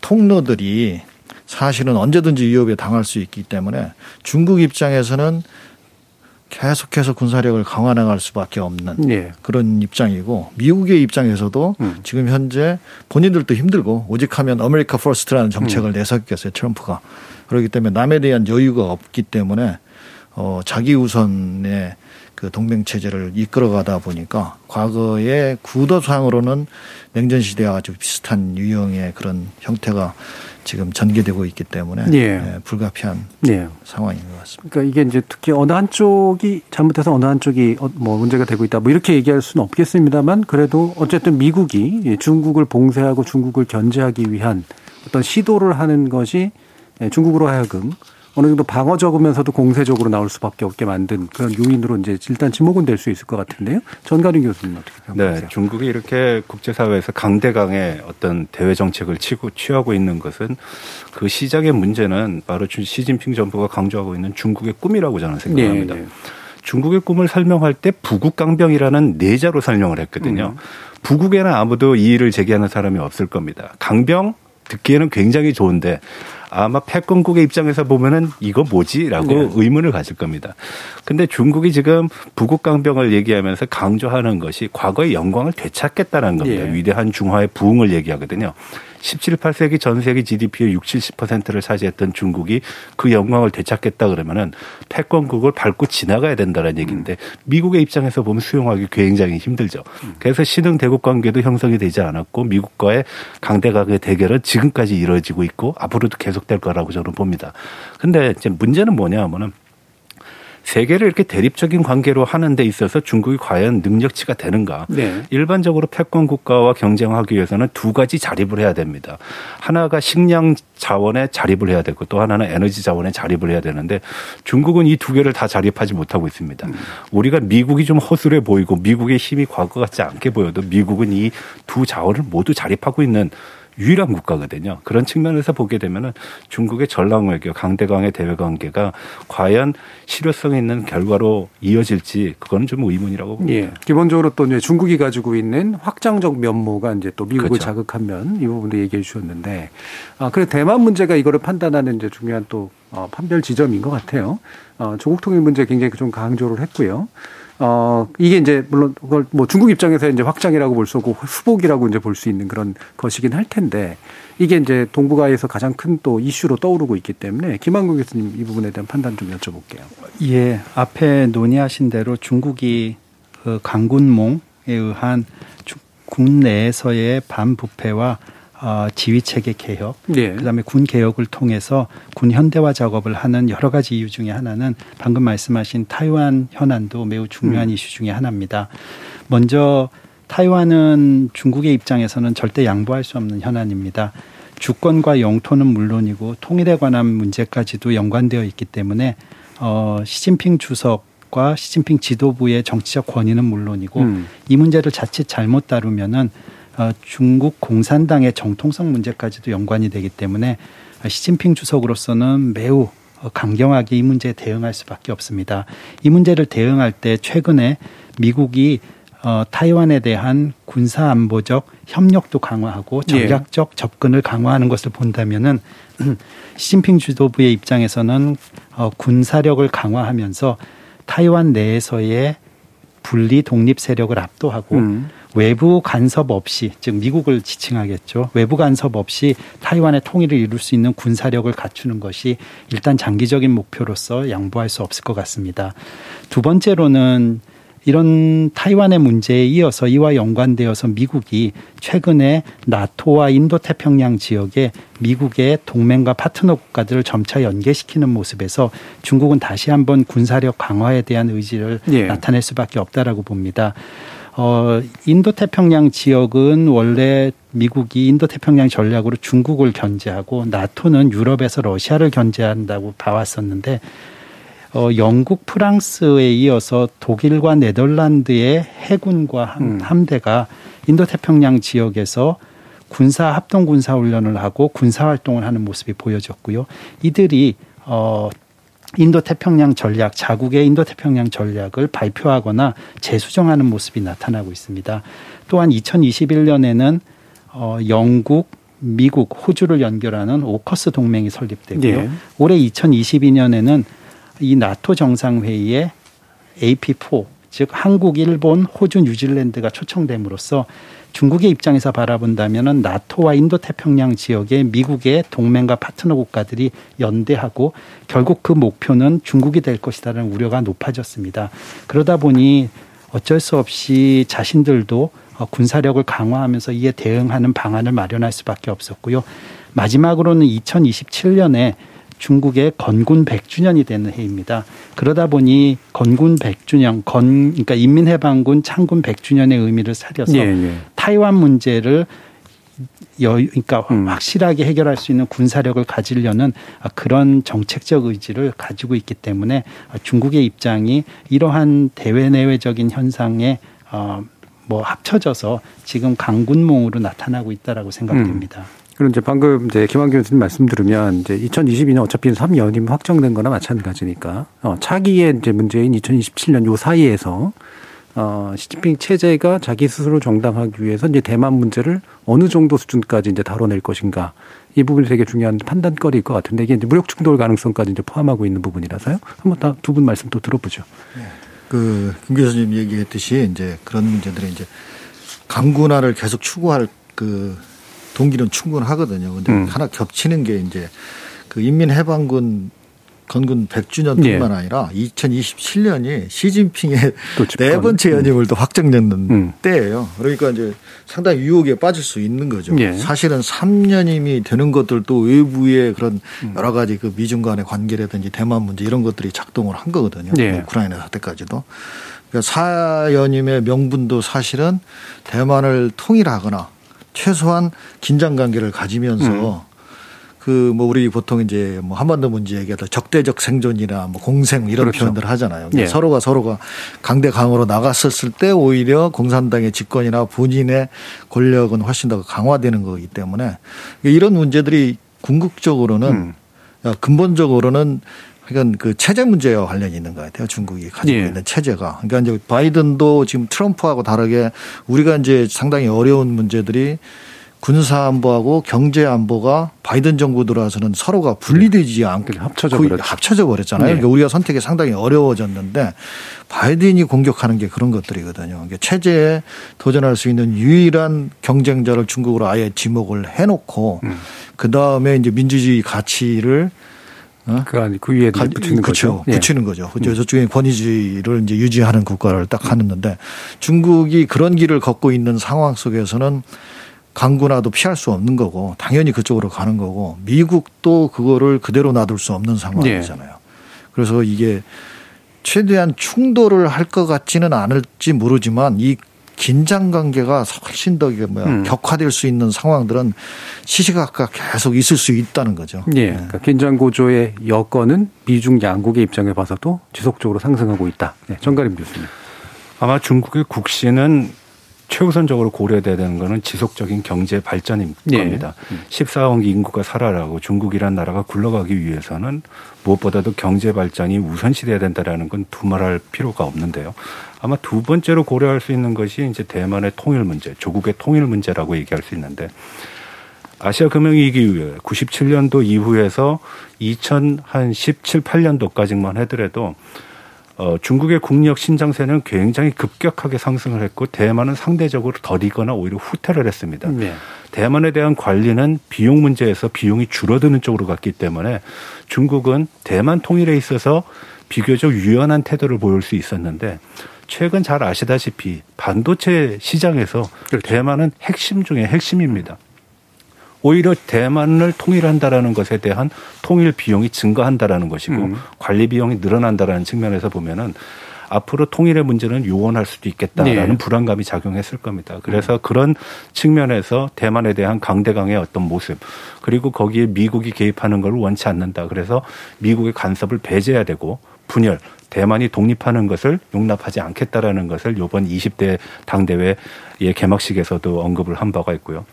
[SPEAKER 9] 통로들이 사실은 언제든지 위협에 당할 수 있기 때문에 중국 입장에서는 계속해서 군사력을 강화해 나갈 수밖에 없는 예. 그런 입장이고 미국의 입장에서도 음. 지금 현재 본인들도 힘들고 오죽하면 America First라는 정책을 음. 내세웠겠어요 트럼프가 그렇기 때문에 남에 대한 여유가 없기 때문에 어 자기 우선의 그 동맹 체제를 이끌어가다 보니까 과거의 구도상으로는 냉전 시대와 아주 비슷한 유형의 그런 형태가 지금 전개되고 있기 때문에 예. 네, 불가피한 예. 상황인 것 같습니다.
[SPEAKER 1] 그러니까 이게 이제 특히 어느 한쪽이 잘못해서 어느 한쪽이 어, 뭐 문제가 되고 있다 뭐 이렇게 얘기할 수는 없겠습니다만 그래도 어쨌든 미국이 중국을 봉쇄하고 중국을 견제하기 위한 어떤 시도를 하는 것이 예, 중국으로 하여금 어느 정도 방어적이면서도 공세적으로 나올 수밖에 없게 만든 그런 요인으로 이제 일단 지목은 될 수 있을 것 같은데요. 전가림 교수님 어떻게 생각하세요?
[SPEAKER 10] 네, 중국이 이렇게 국제사회에서 강대강의 어떤 대외 정책을 치고 취하고 있는 것은 그 시작의 문제는 바로 시진핑 정부가 강조하고 있는 중국의 꿈이라고 저는 생각합니다. 네, 네. 중국의 꿈을 설명할 때 부국 강병이라는 내자로 설명을 했거든요. 음. 부국에는 아무도 이의를 제기하는 사람이 없을 겁니다. 강병 듣기에는 굉장히 좋은데 아마 패권국의 입장에서 보면은 이거 뭐지라고 네. 의문을 가질 겁니다. 근데 중국이 지금 부국 강병을 얘기하면서 강조하는 것이 과거의 영광을 되찾겠다는 겁니다. 네. 위대한 중화의 부흥을 얘기하거든요. 17, 18세기 전 세계 GDP의 60, 70%를 차지했던 중국이 그 영광을 되찾겠다 그러면은 패권국을 밟고 지나가야 된다는 얘기인데 미국의 입장에서 보면 수용하기 굉장히 힘들죠. 그래서 신흥 대국 관계도 형성이 되지 않았고 미국과의 강대강의 대결은 지금까지 이루어지고 있고 앞으로도 계속 될 거라고 저는 봅니다. 근데 이제 문제는 뭐냐 하면은 세계를 이렇게 대립적인 관계로 하는 데 있어서 중국이 과연 능력치가 되는가? 네. 일반적으로 패권 국가와 경쟁하기 위해서는 두 가지 자립을 해야 됩니다. 하나가 식량 자원에 자립을 해야 되고 또 하나는 에너지 자원에 자립을 해야 되는데 중국은 이 두 개를 다 자립하지 못하고 있습니다. 음. 우리가 미국이 좀 허술해 보이고 미국의 힘이 과거 같지 않게 보여도 미국은 이 두 자원을 모두 자립하고 있는 유일한 국가거든요. 그런 측면에서 보게 되면은 중국의 전랑 외교, 강대강의 대외 관계가 과연 실효성 있는 결과로 이어질지 그거는 좀 의문이라고 봅니다. 예.
[SPEAKER 1] 기본적으로 또 이제 중국이 가지고 있는 확장적 면모가 이제 또 미국을 그렇죠. 자극한 면이 부분도 얘기해 주셨는데 아 그래 대만 문제가 이거를 판단하는 이제 중요한 또 어, 판별 지점인 것 같아요. 어, 조국 통일 문제 굉장히 좀 강조를 했고요. 어, 이게 이제 물론 그걸 뭐 중국 입장에서 이제 확장이라고 볼 수 없고 수복이라고 이제 볼 수 있는 그런 것이긴 할 텐데 이게 이제 동북아에서 가장 큰 또 이슈로 떠오르고 있기 때문에 김한국 교수님 이 부분에 대한 판단 좀 여쭤볼게요.
[SPEAKER 8] 예, 앞에 논의하신 대로 중국이 그 강군몽에 의한 군 내에서의 반부패와 어, 지휘 체계 개혁, 네. 그다음에 군 개혁을 통해서 군 현대화 작업을 하는 여러 가지 이유 중에 하나는 방금 말씀하신 타이완 현안도 매우 중요한 음. 이슈 중에 하나입니다. 먼저 타이완은 중국의 입장에서는 절대 양보할 수 없는 현안입니다. 주권과 영토는 물론이고 통일에 관한 문제까지도 연관되어 있기 때문에 어, 시진핑 주석 과 시진핑 지도부의 정치적 권위는 물론이고 음. 이 문제를 자칫 잘못 다루면은 어, 중국 공산당의 정통성 문제까지도 연관이 되기 때문에 시진핑 주석으로서는 매우 강경하게 이 문제에 대응할 수밖에 없습니다. 이 문제를 대응할 때 최근에 미국이 어, 타이완에 대한 군사 안보적 협력도 강화하고 예. 전략적 예. 접근을 강화하는 것을 본다면은 시진핑 주도부의 입장에서는 어, 군사력을 강화하면서 타이완 내에서의 분리 독립 세력을 압도하고 음. 외부 간섭 없이 즉 미국을 지칭하겠죠. 외부 간섭 없이 타이완의 통일을 이룰 수 있는 군사력을 갖추는 것이 일단 장기적인 목표로서 양보할 수 없을 것 같습니다. 두 번째로는 이런 타이완의 문제에 이어서 이와 연관되어서 미국이 최근에 나토와 인도 태평양 지역에 미국의 동맹과 파트너 국가들을 점차 연계시키는 모습에서 중국은 다시 한번 군사력 강화에 대한 의지를 예. 나타낼 수밖에 없다라고 봅니다. 어, 인도 태평양 지역은 원래 미국이 인도 태평양 전략으로 중국을 견제하고 나토는 유럽에서 러시아를 견제한다고 봐왔었는데 어, 영국, 프랑스에 이어서 독일과 네덜란드의 해군과 함, 음. 함대가 인도 태평양 지역에서 군사 합동 군사 훈련을 하고 군사 활동을 하는 모습이 보여졌고요. 이들이 어 인도 태평양 전략, 자국의 인도 태평양 전략을 발표하거나 재수정하는 모습이 나타나고 있습니다. 또한 2021년에는 어 영국, 미국, 호주를 연결하는 오커스 동맹이 설립되고요. 예. 올해 2022년에는 이 나토 정상회의에 AP4 즉 한국, 일본, 호주, 뉴질랜드가 초청됨으로써 중국의 입장에서 바라본다면은 나토와 인도 태평양 지역의 미국의 동맹과 파트너 국가들이 연대하고 결국 그 목표는 중국이 될 것이다라는 우려가 높아졌습니다. 그러다 보니 어쩔 수 없이 자신들도 어, 군사력을 강화하면서 이에 대응하는 방안을 마련할 수밖에 없었고요. 마지막으로는 2027년에 중국의 건군 100주년이 되는 해입니다. 그러다 보니 건군 100주년, 건 그러니까 인민해방군 창군 100주년의 의미를 살려서 예, 예. 타이완 문제를 여, 그러니까 음. 확실하게 해결할 수 있는 군사력을 가지려는 그런 정책적 의지를 가지고 있기 때문에 중국의 입장이 이러한 대외 내외적인 현상에 어, 뭐 합쳐져서 지금 강군몽으로 나타나고 있다라고 생각됩니다. 음.
[SPEAKER 1] 그럼 이제 방금 이제 김한규 교수님 말씀 들으면 이제 2022년 어차피 3년이면 확정된 거나 마찬가지니까 어, 차기의 이제 문제인 2027년 요 사이에서 어, 시진핑 체제가 자기 스스로 정당하기 위해서 이제 대만 문제를 어느 정도 수준까지 이제 다뤄낼 것인가 이 부분이 되게 중요한 판단거리일 것 같은데 이게 이제 무력 충돌 가능성까지 이제 포함하고 있는 부분이라서요. 한번 다두분 말씀 또 들어보죠. 네.
[SPEAKER 9] 그, 김 교수님 얘기했듯이 이제 그런 문제들이 이제 강군화를 계속 추구할 그 동기는 충분하거든요. 근데 음. 하나 겹치는 게 이제 그 인민해방군 건군 100주년뿐만 예. 아니라 2027년이 시진핑의 네 번째 연임을 또 확정되는 음. 때예요. 그러니까 이제 상당히 유혹에 빠질 수 있는 거죠. 예. 사실은 3년임이 되는 것들도 외부의 그런 음. 여러 가지 그 미중 간의 관계라든지 대만 문제 이런 것들이 작동을 한 거거든요. 예. 우크라이나 사태까지도. 그러니까 사연임의 명분도 사실은 대만을 통일하거나 최소한 긴장 관계를 가지면서 음. 그뭐 우리 보통 이제 뭐 한반도 문제 얘기하다 적대적 생존이나 뭐 공생 이런 그렇죠. 표현들 하잖아요. 예. 서로가 서로가 강대 강으로 나갔었을 때 오히려 공산당의 집권이나 본인의 권력은 훨씬 더 강화되는 거기 때문에 이런 문제들이 궁극적으로는 음. 근본적으로는 그러니까 그 체제 문제와 관련이 있는 것 같아요. 중국이 가지고 예. 있는 체제가. 그러니까 이제 바이든도 지금 트럼프하고 다르게 우리가 이제 상당히 어려운 문제들이 군사 안보하고 경제 안보가 바이든 정부 들어와서는 서로가 분리되지 않고 합쳐져. 합쳐져 버렸잖아요. 네. 그러니까 우리가 선택이 상당히 어려워졌는데 바이든이 공격하는 게 그런 것들이거든요. 그러니까 체제에 도전할 수 있는 유일한 경쟁자를 중국으로 아예 지목을 해놓고 음. 그 다음에 이제 민주주의 가치를
[SPEAKER 1] 어? 그, 그 위에 붙이는
[SPEAKER 9] 그렇죠.
[SPEAKER 1] 거죠. 예.
[SPEAKER 9] 붙이는 거죠. 음. 저쪽에 권위주의를 이제 유지하는 국가를 딱 하는데 중국이 그런 길을 걷고 있는 상황 속에서는 강군화도 피할 수 없는 거고 당연히 그쪽으로 가는 거고 미국도 그거를 그대로 놔둘 수 없는 상황이잖아요. 예. 그래서 이게 최대한 충돌을 할 것 같지는 않을지 모르지만 이 긴장 관계가 훨씬 더 뭐야 음. 격화될 수 있는 상황들은 시시각각 계속 있을 수 있다는 거죠.
[SPEAKER 1] 예. 그러니까 긴장 고조의 여건은 미중 양국의 입장에 봐서도 지속적으로 상승하고 있다. 네, 정가림 교수님.
[SPEAKER 10] 아마 중국의 국시는 최우선적으로 고려돼야 되는 것은 지속적인 경제 발전인 예. 겁니다. 14억 인구가 살아나고 중국이란 나라가 굴러가기 위해서는 무엇보다도 경제 발전이 우선시돼야 된다라는 건 두말할 필요가 없는데요. 아마 두 번째로 고려할 수 있는 것이 이제 대만의 통일 문제, 조국의 통일 문제라고 얘기할 수 있는데 아시아 금융위기 이후에 97년도 이후에서 2017, 8년도까지만 하더라도 어, 중국의 국력 신장세는 굉장히 급격하게 상승을 했고 대만은 상대적으로 더디거나 오히려 후퇴를 했습니다. 네. 대만에 대한 관리는 비용 문제에서 비용이 줄어드는 쪽으로 갔기 때문에 중국은 대만 통일에 있어서 비교적 유연한 태도를 보일 수 있었는데 최근 잘 아시다시피 반도체 시장에서 그렇죠. 대만은 핵심 중에 핵심입니다. 오히려 대만을 통일한다라는 것에 대한 통일 비용이 증가한다라는 것이고 음. 관리 비용이 늘어난다라는 측면에서 보면은 앞으로 통일의 문제는 요원할 수도 있겠다라는 네. 불안감이 작용했을 겁니다. 그래서 음. 그런 측면에서 대만에 대한 강대강의 어떤 모습 그리고 거기에 미국이 개입하는 걸 원치 않는다. 그래서 미국의 간섭을 배제해야 되고 분열 대만이 독립하는 것을 용납하지 않겠다라는 것을 이번 20대 당대회의 개막식에서도 언급을 한 바가 있고요.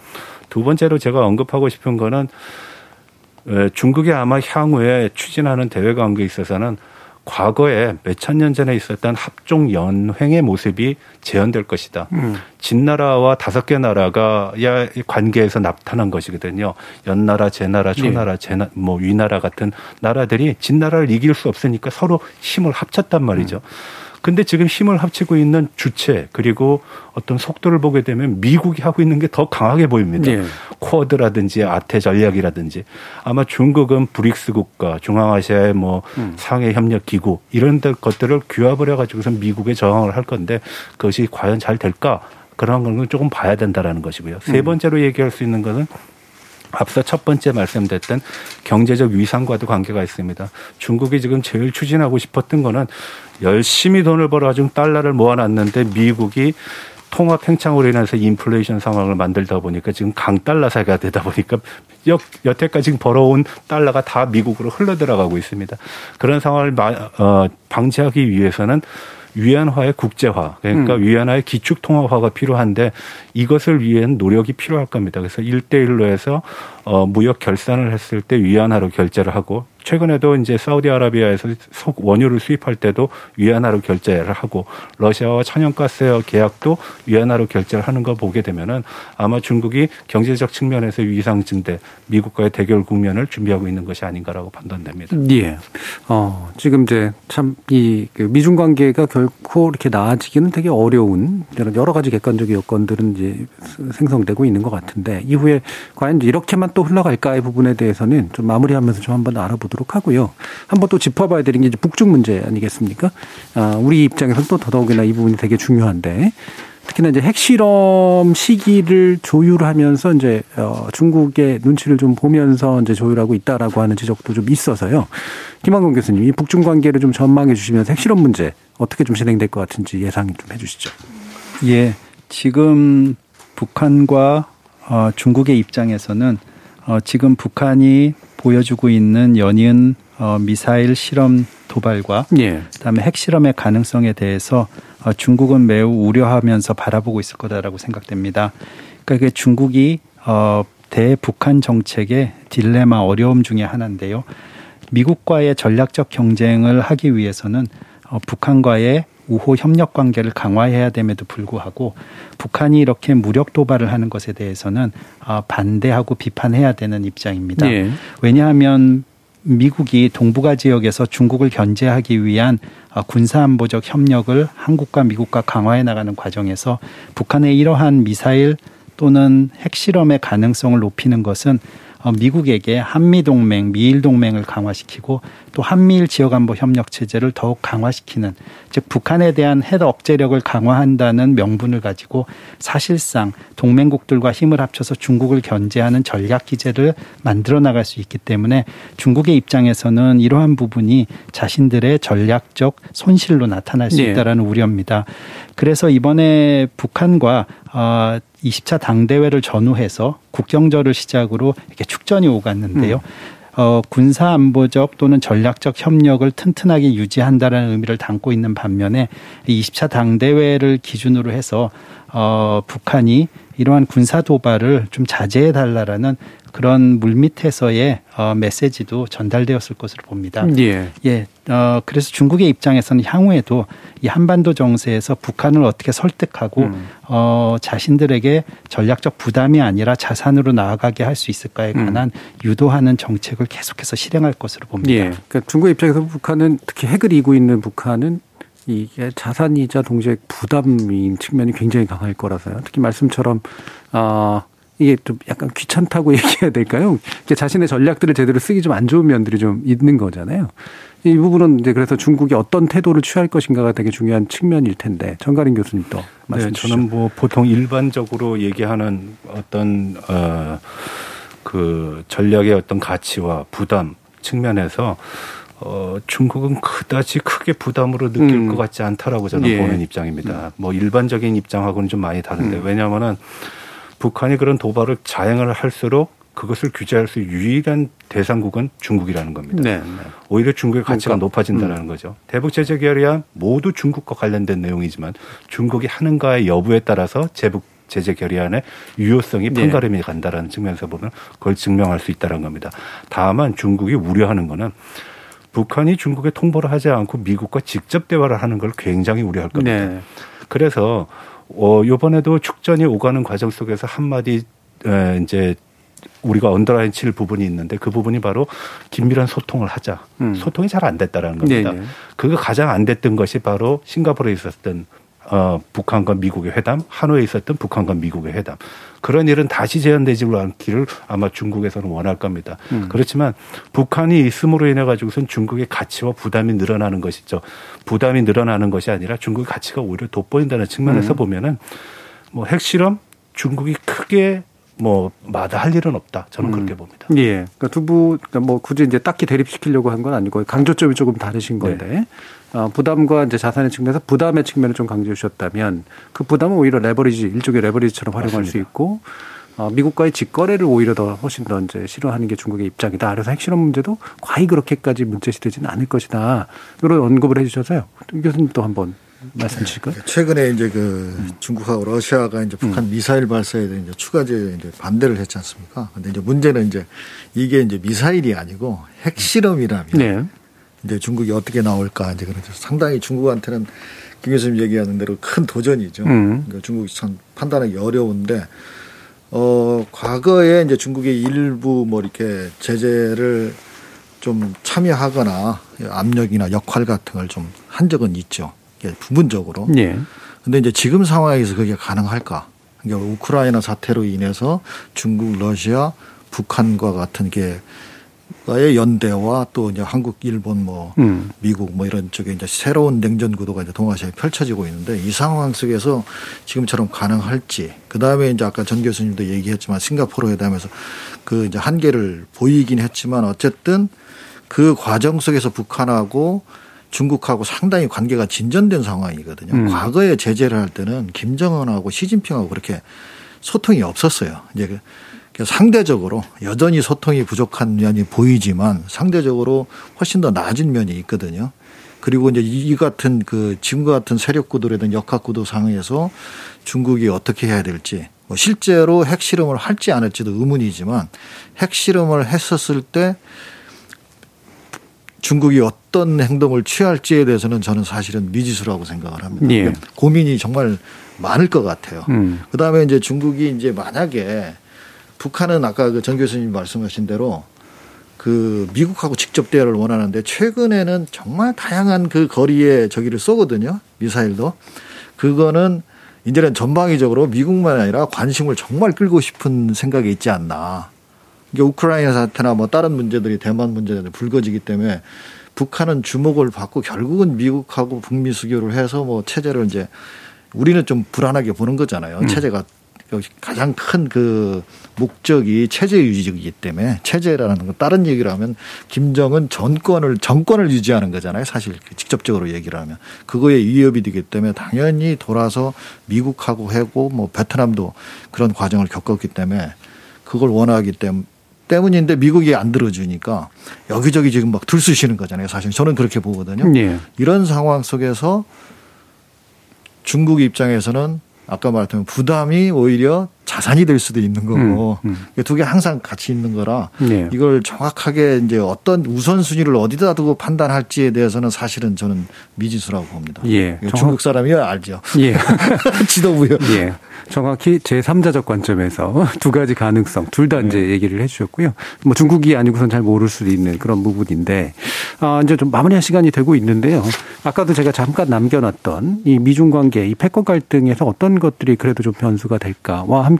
[SPEAKER 10] 두 번째로 제가 언급하고 싶은 거는 중국이 아마 향후에 추진하는 대외 관계에 있어서는 과거에 몇천 년 전에 있었던 합종 연횡의 모습이 재현될 것이다. 음. 진나라와 다섯 개 나라가 야 관계에서 나타난 것이거든요. 연나라, 제나라, 네. 초나라, 네. 제나 뭐 위나라 같은 나라들이 진나라를 이길 수 없으니까 서로 힘을 합쳤단 말이죠. 음. 근데 지금 힘을 합치고 있는 주체 그리고 어떤 속도를 보게 되면 미국이 하고 있는 게 더 강하게 보입니다. 네. 쿼드라든지 아태 전략이라든지 아마 중국은 브릭스 국가, 중앙아시아의 뭐 음. 상해 협력 기구 이런 것들을 규합을 해가지고서 미국에 저항을 할 건데 그것이 과연 잘 될까? 그런 건 조금 봐야 된다라는 것이고요. 세 음. 번째로 얘기할 수 있는 것은 앞서 첫 번째 말씀드렸던 경제적 위상과도 관계가 있습니다. 중국이 지금 제일 추진하고 싶었던 거는 열심히 돈을 벌어가지고 달러를 모아놨는데 미국이 통합 팽창으로 인해서 인플레이션 상황을 만들다 보니까 지금 강달러 사회가 되다 보니까 여, 여태까지 벌어온 달러가 다 미국으로 흘러 들어가고 있습니다. 그런 상황을 어, 방지하기 위해서는 위안화의 국제화, 그러니까 음. 위안화의 기축 통화화가 필요한데 이것을 위한 노력이 필요할 겁니다. 그래서 일대일로 해서 어 무역 결산을 했을 때 위안화로 결제를 하고 최근에도 이제 사우디아라비아에서 원유를 수입할 때도 위안화로 결제를 하고 러시아와 천연가스 계약도 위안화로 결제를 하는 거 보게 되면은 아마 중국이 경제적 측면에서 위상 증대, 미국과의 대결 국면을 준비하고 있는 것이 아닌가라고 판단됩니다.
[SPEAKER 1] 예. 어, 지금 이제 참이 그 미중 관계가 결코 이렇게 나아지기는 되게 어려운 여러 가지 객관적인 여건들은 이제 생성되고 있는 것 같은데 이후에 과연 이렇게만 또 흘러갈까의 부분에 대해서는 좀 마무리하면서 좀 한번 알아보도록 보도록 하고요. 한번 또 짚어봐야 되는 게 이제 북중 문제 아니겠습니까? 아, 우리 입장에서는 또 더더욱이나 이 부분이 되게 중요한데 특히나 이제 핵실험 시기를 조율하면서 이제 어 중국의 눈치를 좀 보면서 이제 조율하고 있다라고 하는 지적도 좀 있어서요. 김한건 교수님, 이 북중 관계를 좀 전망해 주시면서 핵실험 문제 어떻게 좀 진행될 것 같은지 예상 좀 해주시죠.
[SPEAKER 8] 예, 지금 북한과 어 중국의 입장에서는 어 지금 북한이 보여주고 있는 연이은 어, 미사일 실험 도발과 예. 그다음에 핵실험의 가능성에 대해서 어, 중국은 매우 우려하면서 바라보고 있을 거다라고 생각됩니다. 그러니까 중국이 어, 대북한 정책의 딜레마 어려움 중의 하나인데요. 미국과의 전략적 경쟁을 하기 위해서는 어, 북한과의 우호 협력 관계를 강화해야 됨에도 불구하고 북한이 이렇게 무력 도발을 하는 것에 대해서는 아, 반대하고 비판해야 되는 입장입니다. 예. 왜냐하면 미국이 동북아 지역에서 중국을 견제하기 위한 아, 군사안보적 협력을 한국과 미국과 강화해 나가는 과정에서 북한의 이러한 미사일 또는 핵실험의 가능성을 높이는 것은 어, 미국에게 한미 동맹, 미일 동맹을 강화시키고 또 한미일 지역안보 협력 체제를 더욱 강화시키는 즉 북한에 대한 핵 억제력을 강화한다는 명분을 가지고 사실상 동맹국들과 힘을 합쳐서 중국을 견제하는 전략 기제를 만들어 나갈 수 있기 때문에 중국의 입장에서는 이러한 부분이 자신들의 전략적 손실로 나타날 수 네. 있다라는 네. 우려입니다. 그래서 이번에 북한과 어 20차 당대회를 전후해서 국경절을 시작으로 이렇게 축전이 오갔는데요. 음. 어, 군사 안보적 또는 전략적 협력을 튼튼하게 유지한다라는 의미를 담고 있는 반면에 20차 당대회를 기준으로 해서 어, 북한이 이러한 군사 도발을 좀 자제해 달라라는 그런 물밑에서의 어, 메시지도 전달되었을 것으로 봅니다. 예. 예. 어, 그래서 중국의 입장에서는 향후에도 이 한반도 정세에서 북한을 어떻게 설득하고 음. 어, 자신들에게 전략적 부담이 아니라 자산으로 나아가게 할 수 있을까에 음. 관한 음. 유도하는 정책을 계속해서 실행할 것으로 봅니다. 예.
[SPEAKER 1] 그러니까 중국 입장에서 북한은 특히 핵을 이고 있는 북한은 이게 자산이자 동시에 부담인 측면이 굉장히 강할 거라서요. 특히 말씀처럼 아 이게 좀 약간 귀찮다고 얘기해야 될까요? 자신의 전략들을 제대로 쓰기 좀 안 좋은 면들이 좀 있는 거잖아요. 이 부분은 이제 그래서 중국이 어떤 태도를 취할 것인가가 되게 중요한 측면일 텐데 정가린 교수님 또 말씀 네,
[SPEAKER 10] 저는 뭐 보통 일반적으로 얘기하는 어떤 어 그 전략의 어떤 가치와 부담 측면에서 어, 중국은 그다지 크게 부담으로 느낄
[SPEAKER 1] 음.
[SPEAKER 10] 것 같지 않다라고 저는
[SPEAKER 1] 예.
[SPEAKER 10] 보는 입장입니다. 뭐 일반적인 입장하고는 좀 많이 다른데
[SPEAKER 1] 음.
[SPEAKER 10] 왜냐하면은 북한이 그런 도발을 자행을 할수록 그것을 규제할 수 유일한 대상국은 중국이라는 겁니다.
[SPEAKER 1] 네.
[SPEAKER 10] 오히려 중국의 가치가
[SPEAKER 1] 그러니까,
[SPEAKER 10] 높아진다는 거죠. 대북 제재 결의안 모두 중국과 관련된 내용이지만 중국이 하는가의 여부에 따라서 제북 제재 결의안의 유효성이
[SPEAKER 1] 네.
[SPEAKER 10] 판가름이 간다라는 측면에서 보면 그걸 증명할 수 있다는 겁니다. 다만 중국이 우려하는 거는 북한이 중국에 통보를 하지 않고 미국과 직접 대화를 하는 걸 굉장히 우려할 겁니다.
[SPEAKER 1] 네.
[SPEAKER 10] 그래서 어 요번에도 축전이 오가는 과정 속에서 한마디 에, 이제 우리가 언더라인 칠 부분이 있는데 그 부분이 바로 긴밀한 소통을 하자.
[SPEAKER 1] 음.
[SPEAKER 10] 소통이 잘 안 됐다라는 겁니다.
[SPEAKER 1] 네네.
[SPEAKER 10] 그거 가장 안 됐던 것이 바로 싱가포르에 있었던 어, 북한과 미국의 회담, 하노이에 있었던 북한과 미국의 회담. 그런 일은 다시 재현되지 않기를 아마 중국에서는 원할 겁니다.
[SPEAKER 1] 음.
[SPEAKER 10] 그렇지만 북한이 있음으로 인해 가지고선 중국의 가치와 부담이 늘어나는 것이죠. 부담이 늘어나는 것이 아니라 중국의 가치가 오히려 돋보인다는 측면에서
[SPEAKER 1] 음.
[SPEAKER 10] 보면은 뭐 핵실험 중국이 크게 뭐 마다 할 일은 없다. 저는 그렇게 봅니다.
[SPEAKER 1] 예. 그러니까 두부 그러니까 뭐 굳이 이제 딱히 대립시키려고 한 건 아니고 강조점이 조금 다르신
[SPEAKER 10] 네.
[SPEAKER 1] 건데 어, 부담과 이제 자산의 측면에서 부담의 측면을 좀 강조해 주셨다면 그 부담은 오히려 레버리지 일종의 레버리지처럼 활용할 수
[SPEAKER 10] 맞습니다.
[SPEAKER 1] 있고 어, 미국과의 직거래를 오히려 더 훨씬 더 이제 싫어하는 게 중국의 입장이다. 그래서 핵실험 문제도 과히 그렇게까지 문제시되지는 않을 것이다. 이런 언급을 해주셔서요. 교수님 또 한번 말씀 주실까요?
[SPEAKER 9] 최근에 이제 그 중국하고 러시아가 이제 북한 미사일 발사에 대해 이제 추가제 이제 반대를 했지 않습니까? 근데 이제 문제는 이제 이게 이제 미사일이 아니고 핵실험이라면
[SPEAKER 1] 네.
[SPEAKER 9] 이제 중국이 어떻게 나올까 이제 그래서 상당히 중국한테는 김 교수님 얘기하는 대로 큰 도전이죠.
[SPEAKER 1] 음.
[SPEAKER 9] 그러니까 중국이 참 판단하기 어려운데 어 과거에 이제 중국의 일부 뭐 이렇게 제재를 좀 참여하거나 압력이나 역할 같은 걸 좀 한 적은 있죠. 이게 부분적으로.
[SPEAKER 1] 예.
[SPEAKER 9] 근데 이제 지금 상황에서 그게 가능할까? 그러니까 우크라이나 사태로 인해서 중국, 러시아, 북한과 같은 게 과의 연대와 또 이제 한국, 일본, 뭐
[SPEAKER 1] 음.
[SPEAKER 9] 미국 뭐 이런 쪽에 이제 새로운 냉전 구도가 이제 동아시아에 펼쳐지고 있는데 이 상황 속에서 지금처럼 가능할지 그 다음에 이제 아까 전 교수님도 얘기했지만 싱가포르 회담에서 그 이제 한계를 보이긴 했지만 어쨌든 그 과정 속에서 북한하고 중국하고 상당히 관계가 진전된 상황이거든요.
[SPEAKER 1] 음.
[SPEAKER 9] 과거에 제재를 할 때는 김정은하고 시진핑하고 그렇게 소통이 없었어요. 이제 그- 그 상대적으로 여전히 소통이 부족한 면이 보이지만 상대적으로 훨씬 더 낮은 면이 있거든요. 그리고 이제 이 같은 그 지금과 같은 세력 구도라든 역학 구도 상에서 중국이 어떻게 해야 될지 뭐 실제로 핵실험을 할지 안 할지도 의문이지만 핵실험을 했었을 때 중국이 어떤 행동을 취할지에 대해서는 저는 사실은 미지수라고 생각을 합니다.
[SPEAKER 1] 예.
[SPEAKER 9] 고민이 정말 많을 것 같아요.
[SPEAKER 1] 음.
[SPEAKER 9] 그 다음에 이제 중국이 이제 만약에 북한은 아까 그 전 교수님 말씀하신 대로 그 미국하고 직접 대화를 원하는데 최근에는 정말 다양한 그 거리에 저기를 쏘거든요. 미사일도. 그거는 이제는 전방위적으로 미국만 아니라 관심을 정말 끌고 싶은 생각이 있지 않나. 이게 우크라이나 사태나 뭐 다른 문제들이 대만 문제들이 불거지기 때문에 북한은 주목을 받고 결국은 미국하고 북미 수교를 해서 뭐 체제를 이제 우리는 좀 불안하게 보는 거잖아요.
[SPEAKER 1] 음.
[SPEAKER 9] 체제가 가장 큰 그 목적이 체제 유지이기 때문에 체제라는 건 다른 얘기를 하면 김정은 정권을 정권을 유지하는 거잖아요. 사실 직접적으로 얘기를 하면 그거에 위협이 되기 때문에 당연히 돌아서 미국하고 하고 뭐 베트남도 그런 과정을 겪었기 때문에 그걸 원하기 때문에 때문인데 미국이 안 들어주니까 여기저기 지금 막 들쑤시는 거잖아요. 사실 저는 그렇게 보거든요.
[SPEAKER 1] 예.
[SPEAKER 9] 이런 상황 속에서 중국 입장에서는 아까 말했던 부담이 오히려 자산이 될 수도 있는 거고
[SPEAKER 1] 음,
[SPEAKER 9] 두개 항상 같이 있는 거라
[SPEAKER 1] 예.
[SPEAKER 9] 이걸 정확하게 이제 어떤 우선순위를 어디다 두고 판단할지에 대해서는 사실은 저는 미지수라고 봅니다.
[SPEAKER 1] 예. 정확-
[SPEAKER 9] 중국 사람이야 알죠.
[SPEAKER 1] 예.
[SPEAKER 9] 지도부요.
[SPEAKER 1] 예. 정확히 제3자적 관점에서 두 가지 가능성, 둘 다 이제 얘기를 해 주셨고요. 뭐 중국이 아니고선 잘 모를 수도 있는 그런 부분인데, 아, 이제 좀 마무리할 시간이 되고 있는데요. 아까도 제가 잠깐 남겨 놨던 이 미중 관계, 이 패권 갈등에서 어떤 것들이 그래도 좀 변수가 될까와 함께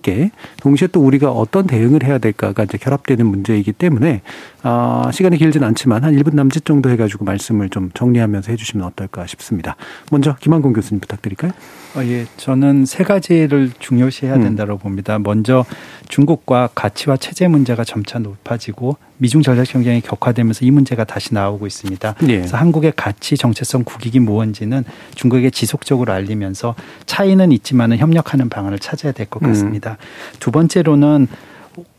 [SPEAKER 1] 동시에 또 우리가 어떤 대응을 해야 될까가 이제 결합되는 문제이기 때문에 아, 시간이 길진 않지만 한 1분 남짓 정도 해가지고 말씀을 좀 정리하면서 해주시면 어떨까 싶습니다. 먼저 김한공 교수님 부탁드릴까요?
[SPEAKER 8] 어, 예, 저는 세 가지를 중요시해야 음. 된다고 음. 봅니다. 먼저 중국과 가치와 체제 문제가 점차 높아지고 미중 전략 경쟁이 격화되면서 이 문제가 다시 나오고 있습니다. 예. 그래서 한국의 가치 정체성 국익이 무언지는 중국에 지속적으로 알리면서 차이는 있지만은 협력하는 방안을 찾아야 될것 음. 같습니다. 음. 두 번째로는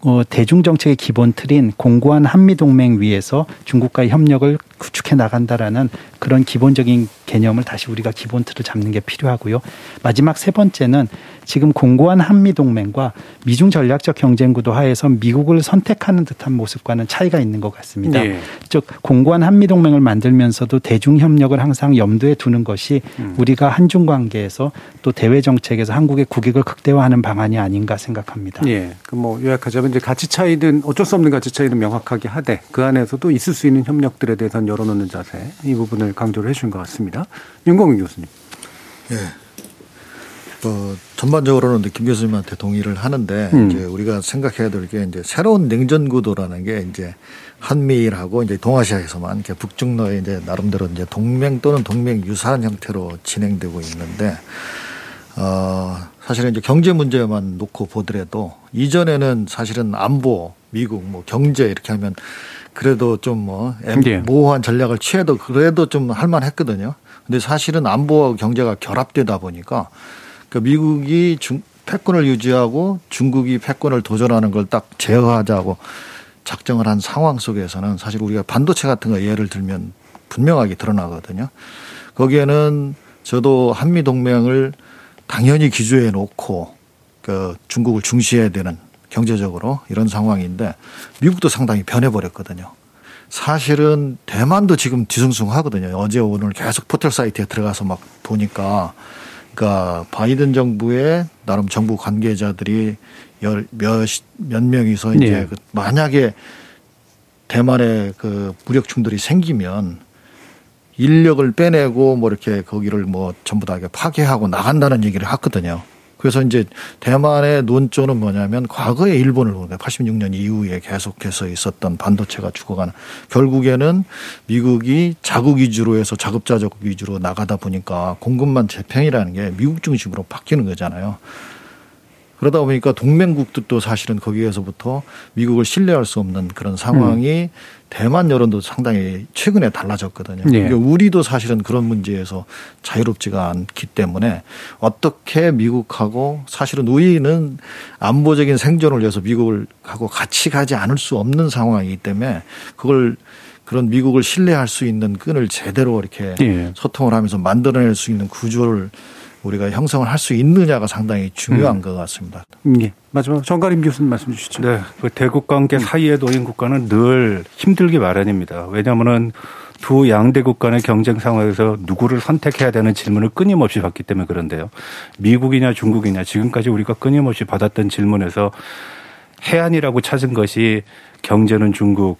[SPEAKER 8] 어, 대중 정책의 기본 틀인 공고한 한미 동맹 위에서 중국과의 협력을 구축해 나간다라는 그런 기본적인 개념을 다시 우리가 기본 틀을 잡는 게 필요하고요. 마지막 세 번째는 지금 공고한 한미 동맹과 미중 전략적 경쟁 구도 하에서 미국을 선택하는 듯한 모습과는 차이가 있는 것 같습니다. 네. 즉 공고한 한미 동맹을 만들면서도 대중 협력을 항상 염두에 두는 것이 음. 우리가 한중 관계에서 또 대외 정책에서 한국의 국익을 극대화하는 방안이 아닌가 생각합니다.
[SPEAKER 1] 예. 그뭐 요약하자면 이제 가치 차이든 어쩔 수 없는 가치 차이는 명확하게 하되 그 안에서도 있을 수 있는 협력들에 대해서는 열어놓는 자세 이 부분을 강조를 해준 것 같습니다. 윤광민 교수님.
[SPEAKER 9] 예. 어, 전반적으로는 김 교수님한테 동의를 하는데 음. 이제 우리가 생각해야 될 게 이제 새로운 냉전 구도라는 게 이제 한미일하고 이제 동아시아에서만 이렇게 북중러의 이제 나름대로 이제 동맹 또는 동맹 유사한 형태로 진행되고 있는데 어 사실은 이제 경제 문제만 놓고 보더라도 이전에는 사실은 안보 미국 뭐 경제 이렇게 하면 그래도 좀뭐 예. 모호한 전략을 취해도 그래도 좀 할만했거든요. 근데 사실은 안보와 경제가 결합되다 보니까 그 미국이 중, 패권을 유지하고 중국이 패권을 도전하는 걸 딱 제어하자고 작정을 한 상황 속에서는 사실 우리가 반도체 같은 거 예를 들면 분명하게 드러나거든요. 거기에는 저도 한미 동맹을 당연히 기조에 놓고 그 중국을 중시해야 되는 경제적으로 이런 상황인데 미국도 상당히 변해버렸거든요. 사실은 대만도 지금 뒤숭숭하거든요. 어제 오늘 계속 포털 사이트에 들어가서 막 보니까 그러니까 바이든 정부의 나름 정부 관계자들이 열, 몇, 몇 명이서 이제 네. 그 만약에 대만에 그 무력 충돌이 생기면 인력을 빼내고 뭐 이렇게 거기를 뭐 전부 다 파괴하고 나간다는 얘기를 했거든요. 그래서 이제 대만의 논조는 뭐냐면 과거에 일본을 보니까 86년 이후에 계속해서 있었던 반도체가 죽어가는 결국에는 미국이 자국 위주로 해서 자급자족 위주로 나가다 보니까 공급만 재평이라는 게 미국 중심으로 바뀌는 거잖아요. 그러다 보니까 동맹국들도 사실은 거기에서부터 미국을 신뢰할 수 없는 그런 상황이 음. 대만 여론도 상당히 최근에 달라졌거든요. 네. 그러니까 우리도 사실은 그런 문제에서 자유롭지가 않기 때문에 어떻게 미국하고 사실은 우리는 안보적인 생존을 위해서 미국을 하고 같이 가지 않을 수 없는 상황이기 때문에 그걸 그런 미국을 신뢰할 수 있는 끈을 제대로 이렇게 네. 소통을 하면서 만들어낼 수 있는 구조를 우리가 형성을 할 수 있느냐가 상당히 중요한 음. 것 같습니다.
[SPEAKER 1] 예. 마지막 정가림 교수님 말씀 주시죠.
[SPEAKER 10] 네. 그 대국 관계 음. 사이에 놓인 국가는 늘 힘들기 마련입니다. 왜냐하면은 두 양대국 간의 경쟁 상황에서 누구를 선택해야 되는 질문을 끊임없이 받기 때문에 그런데요. 미국이냐 중국이냐 지금까지 우리가 끊임없이 받았던 질문에서 해안이라고 찾은 것이 경제는 중국,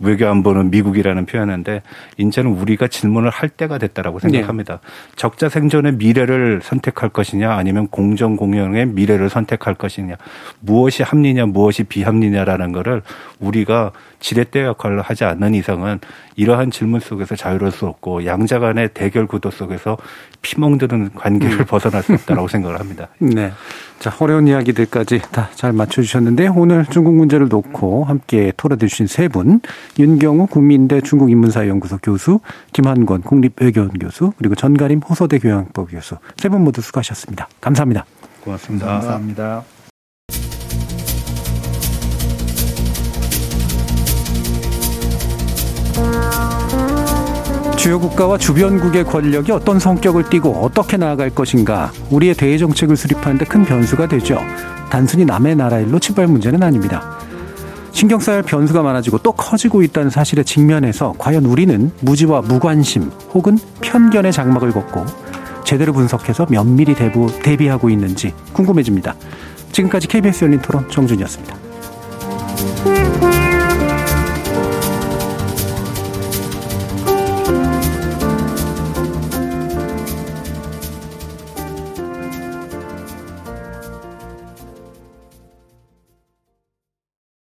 [SPEAKER 10] 외교안보는 미국이라는 표현인데 이제는 우리가 질문을 할 때가 됐다라고 네. 생각합니다. 네. 적자 생존의 미래를 선택할 것이냐 아니면 공정 공영의 미래를 선택할 것이냐 무엇이 합리냐 무엇이 비합리냐라는 거를 우리가 지렛대 역할을 하지 않는 이상은 이러한 질문 속에서 자유로울 수 없고 양자 간의 대결 구도 속에서 피멍드는 관계를 음. 벗어날 수 없다라고 생각을 합니다.
[SPEAKER 1] 네. 자, 어려운 이야기들까지 다 잘 맞춰주셨는데 오늘 중국 문제를 놓고 함께 토론해주신 세 분, 윤경우 국민대 중국인문사연구소 교수, 김한권 국립외교원 교수, 그리고 전가림 호서대 교양법 교수 세 분 모두 수고하셨습니다. 감사합니다.
[SPEAKER 10] 고맙습니다.
[SPEAKER 8] 감사합니다.
[SPEAKER 1] 주요 국가와 주변국의 권력이 어떤 성격을 띠고 어떻게 나아갈 것인가 우리의 대외 정책을 수립하는데 큰 변수가 되죠. 단순히 남의 나라 일로 치부할 문제는 아닙니다. 신경 써야 할 변수가 많아지고 또 커지고 있다는 사실에 직면해서 과연 우리는 무지와 무관심 혹은 편견의 장막을 걷고 제대로 분석해서 면밀히 대부, 대비하고 있는지 궁금해집니다. 지금까지 KBS 열린 토론 정준이었습니다.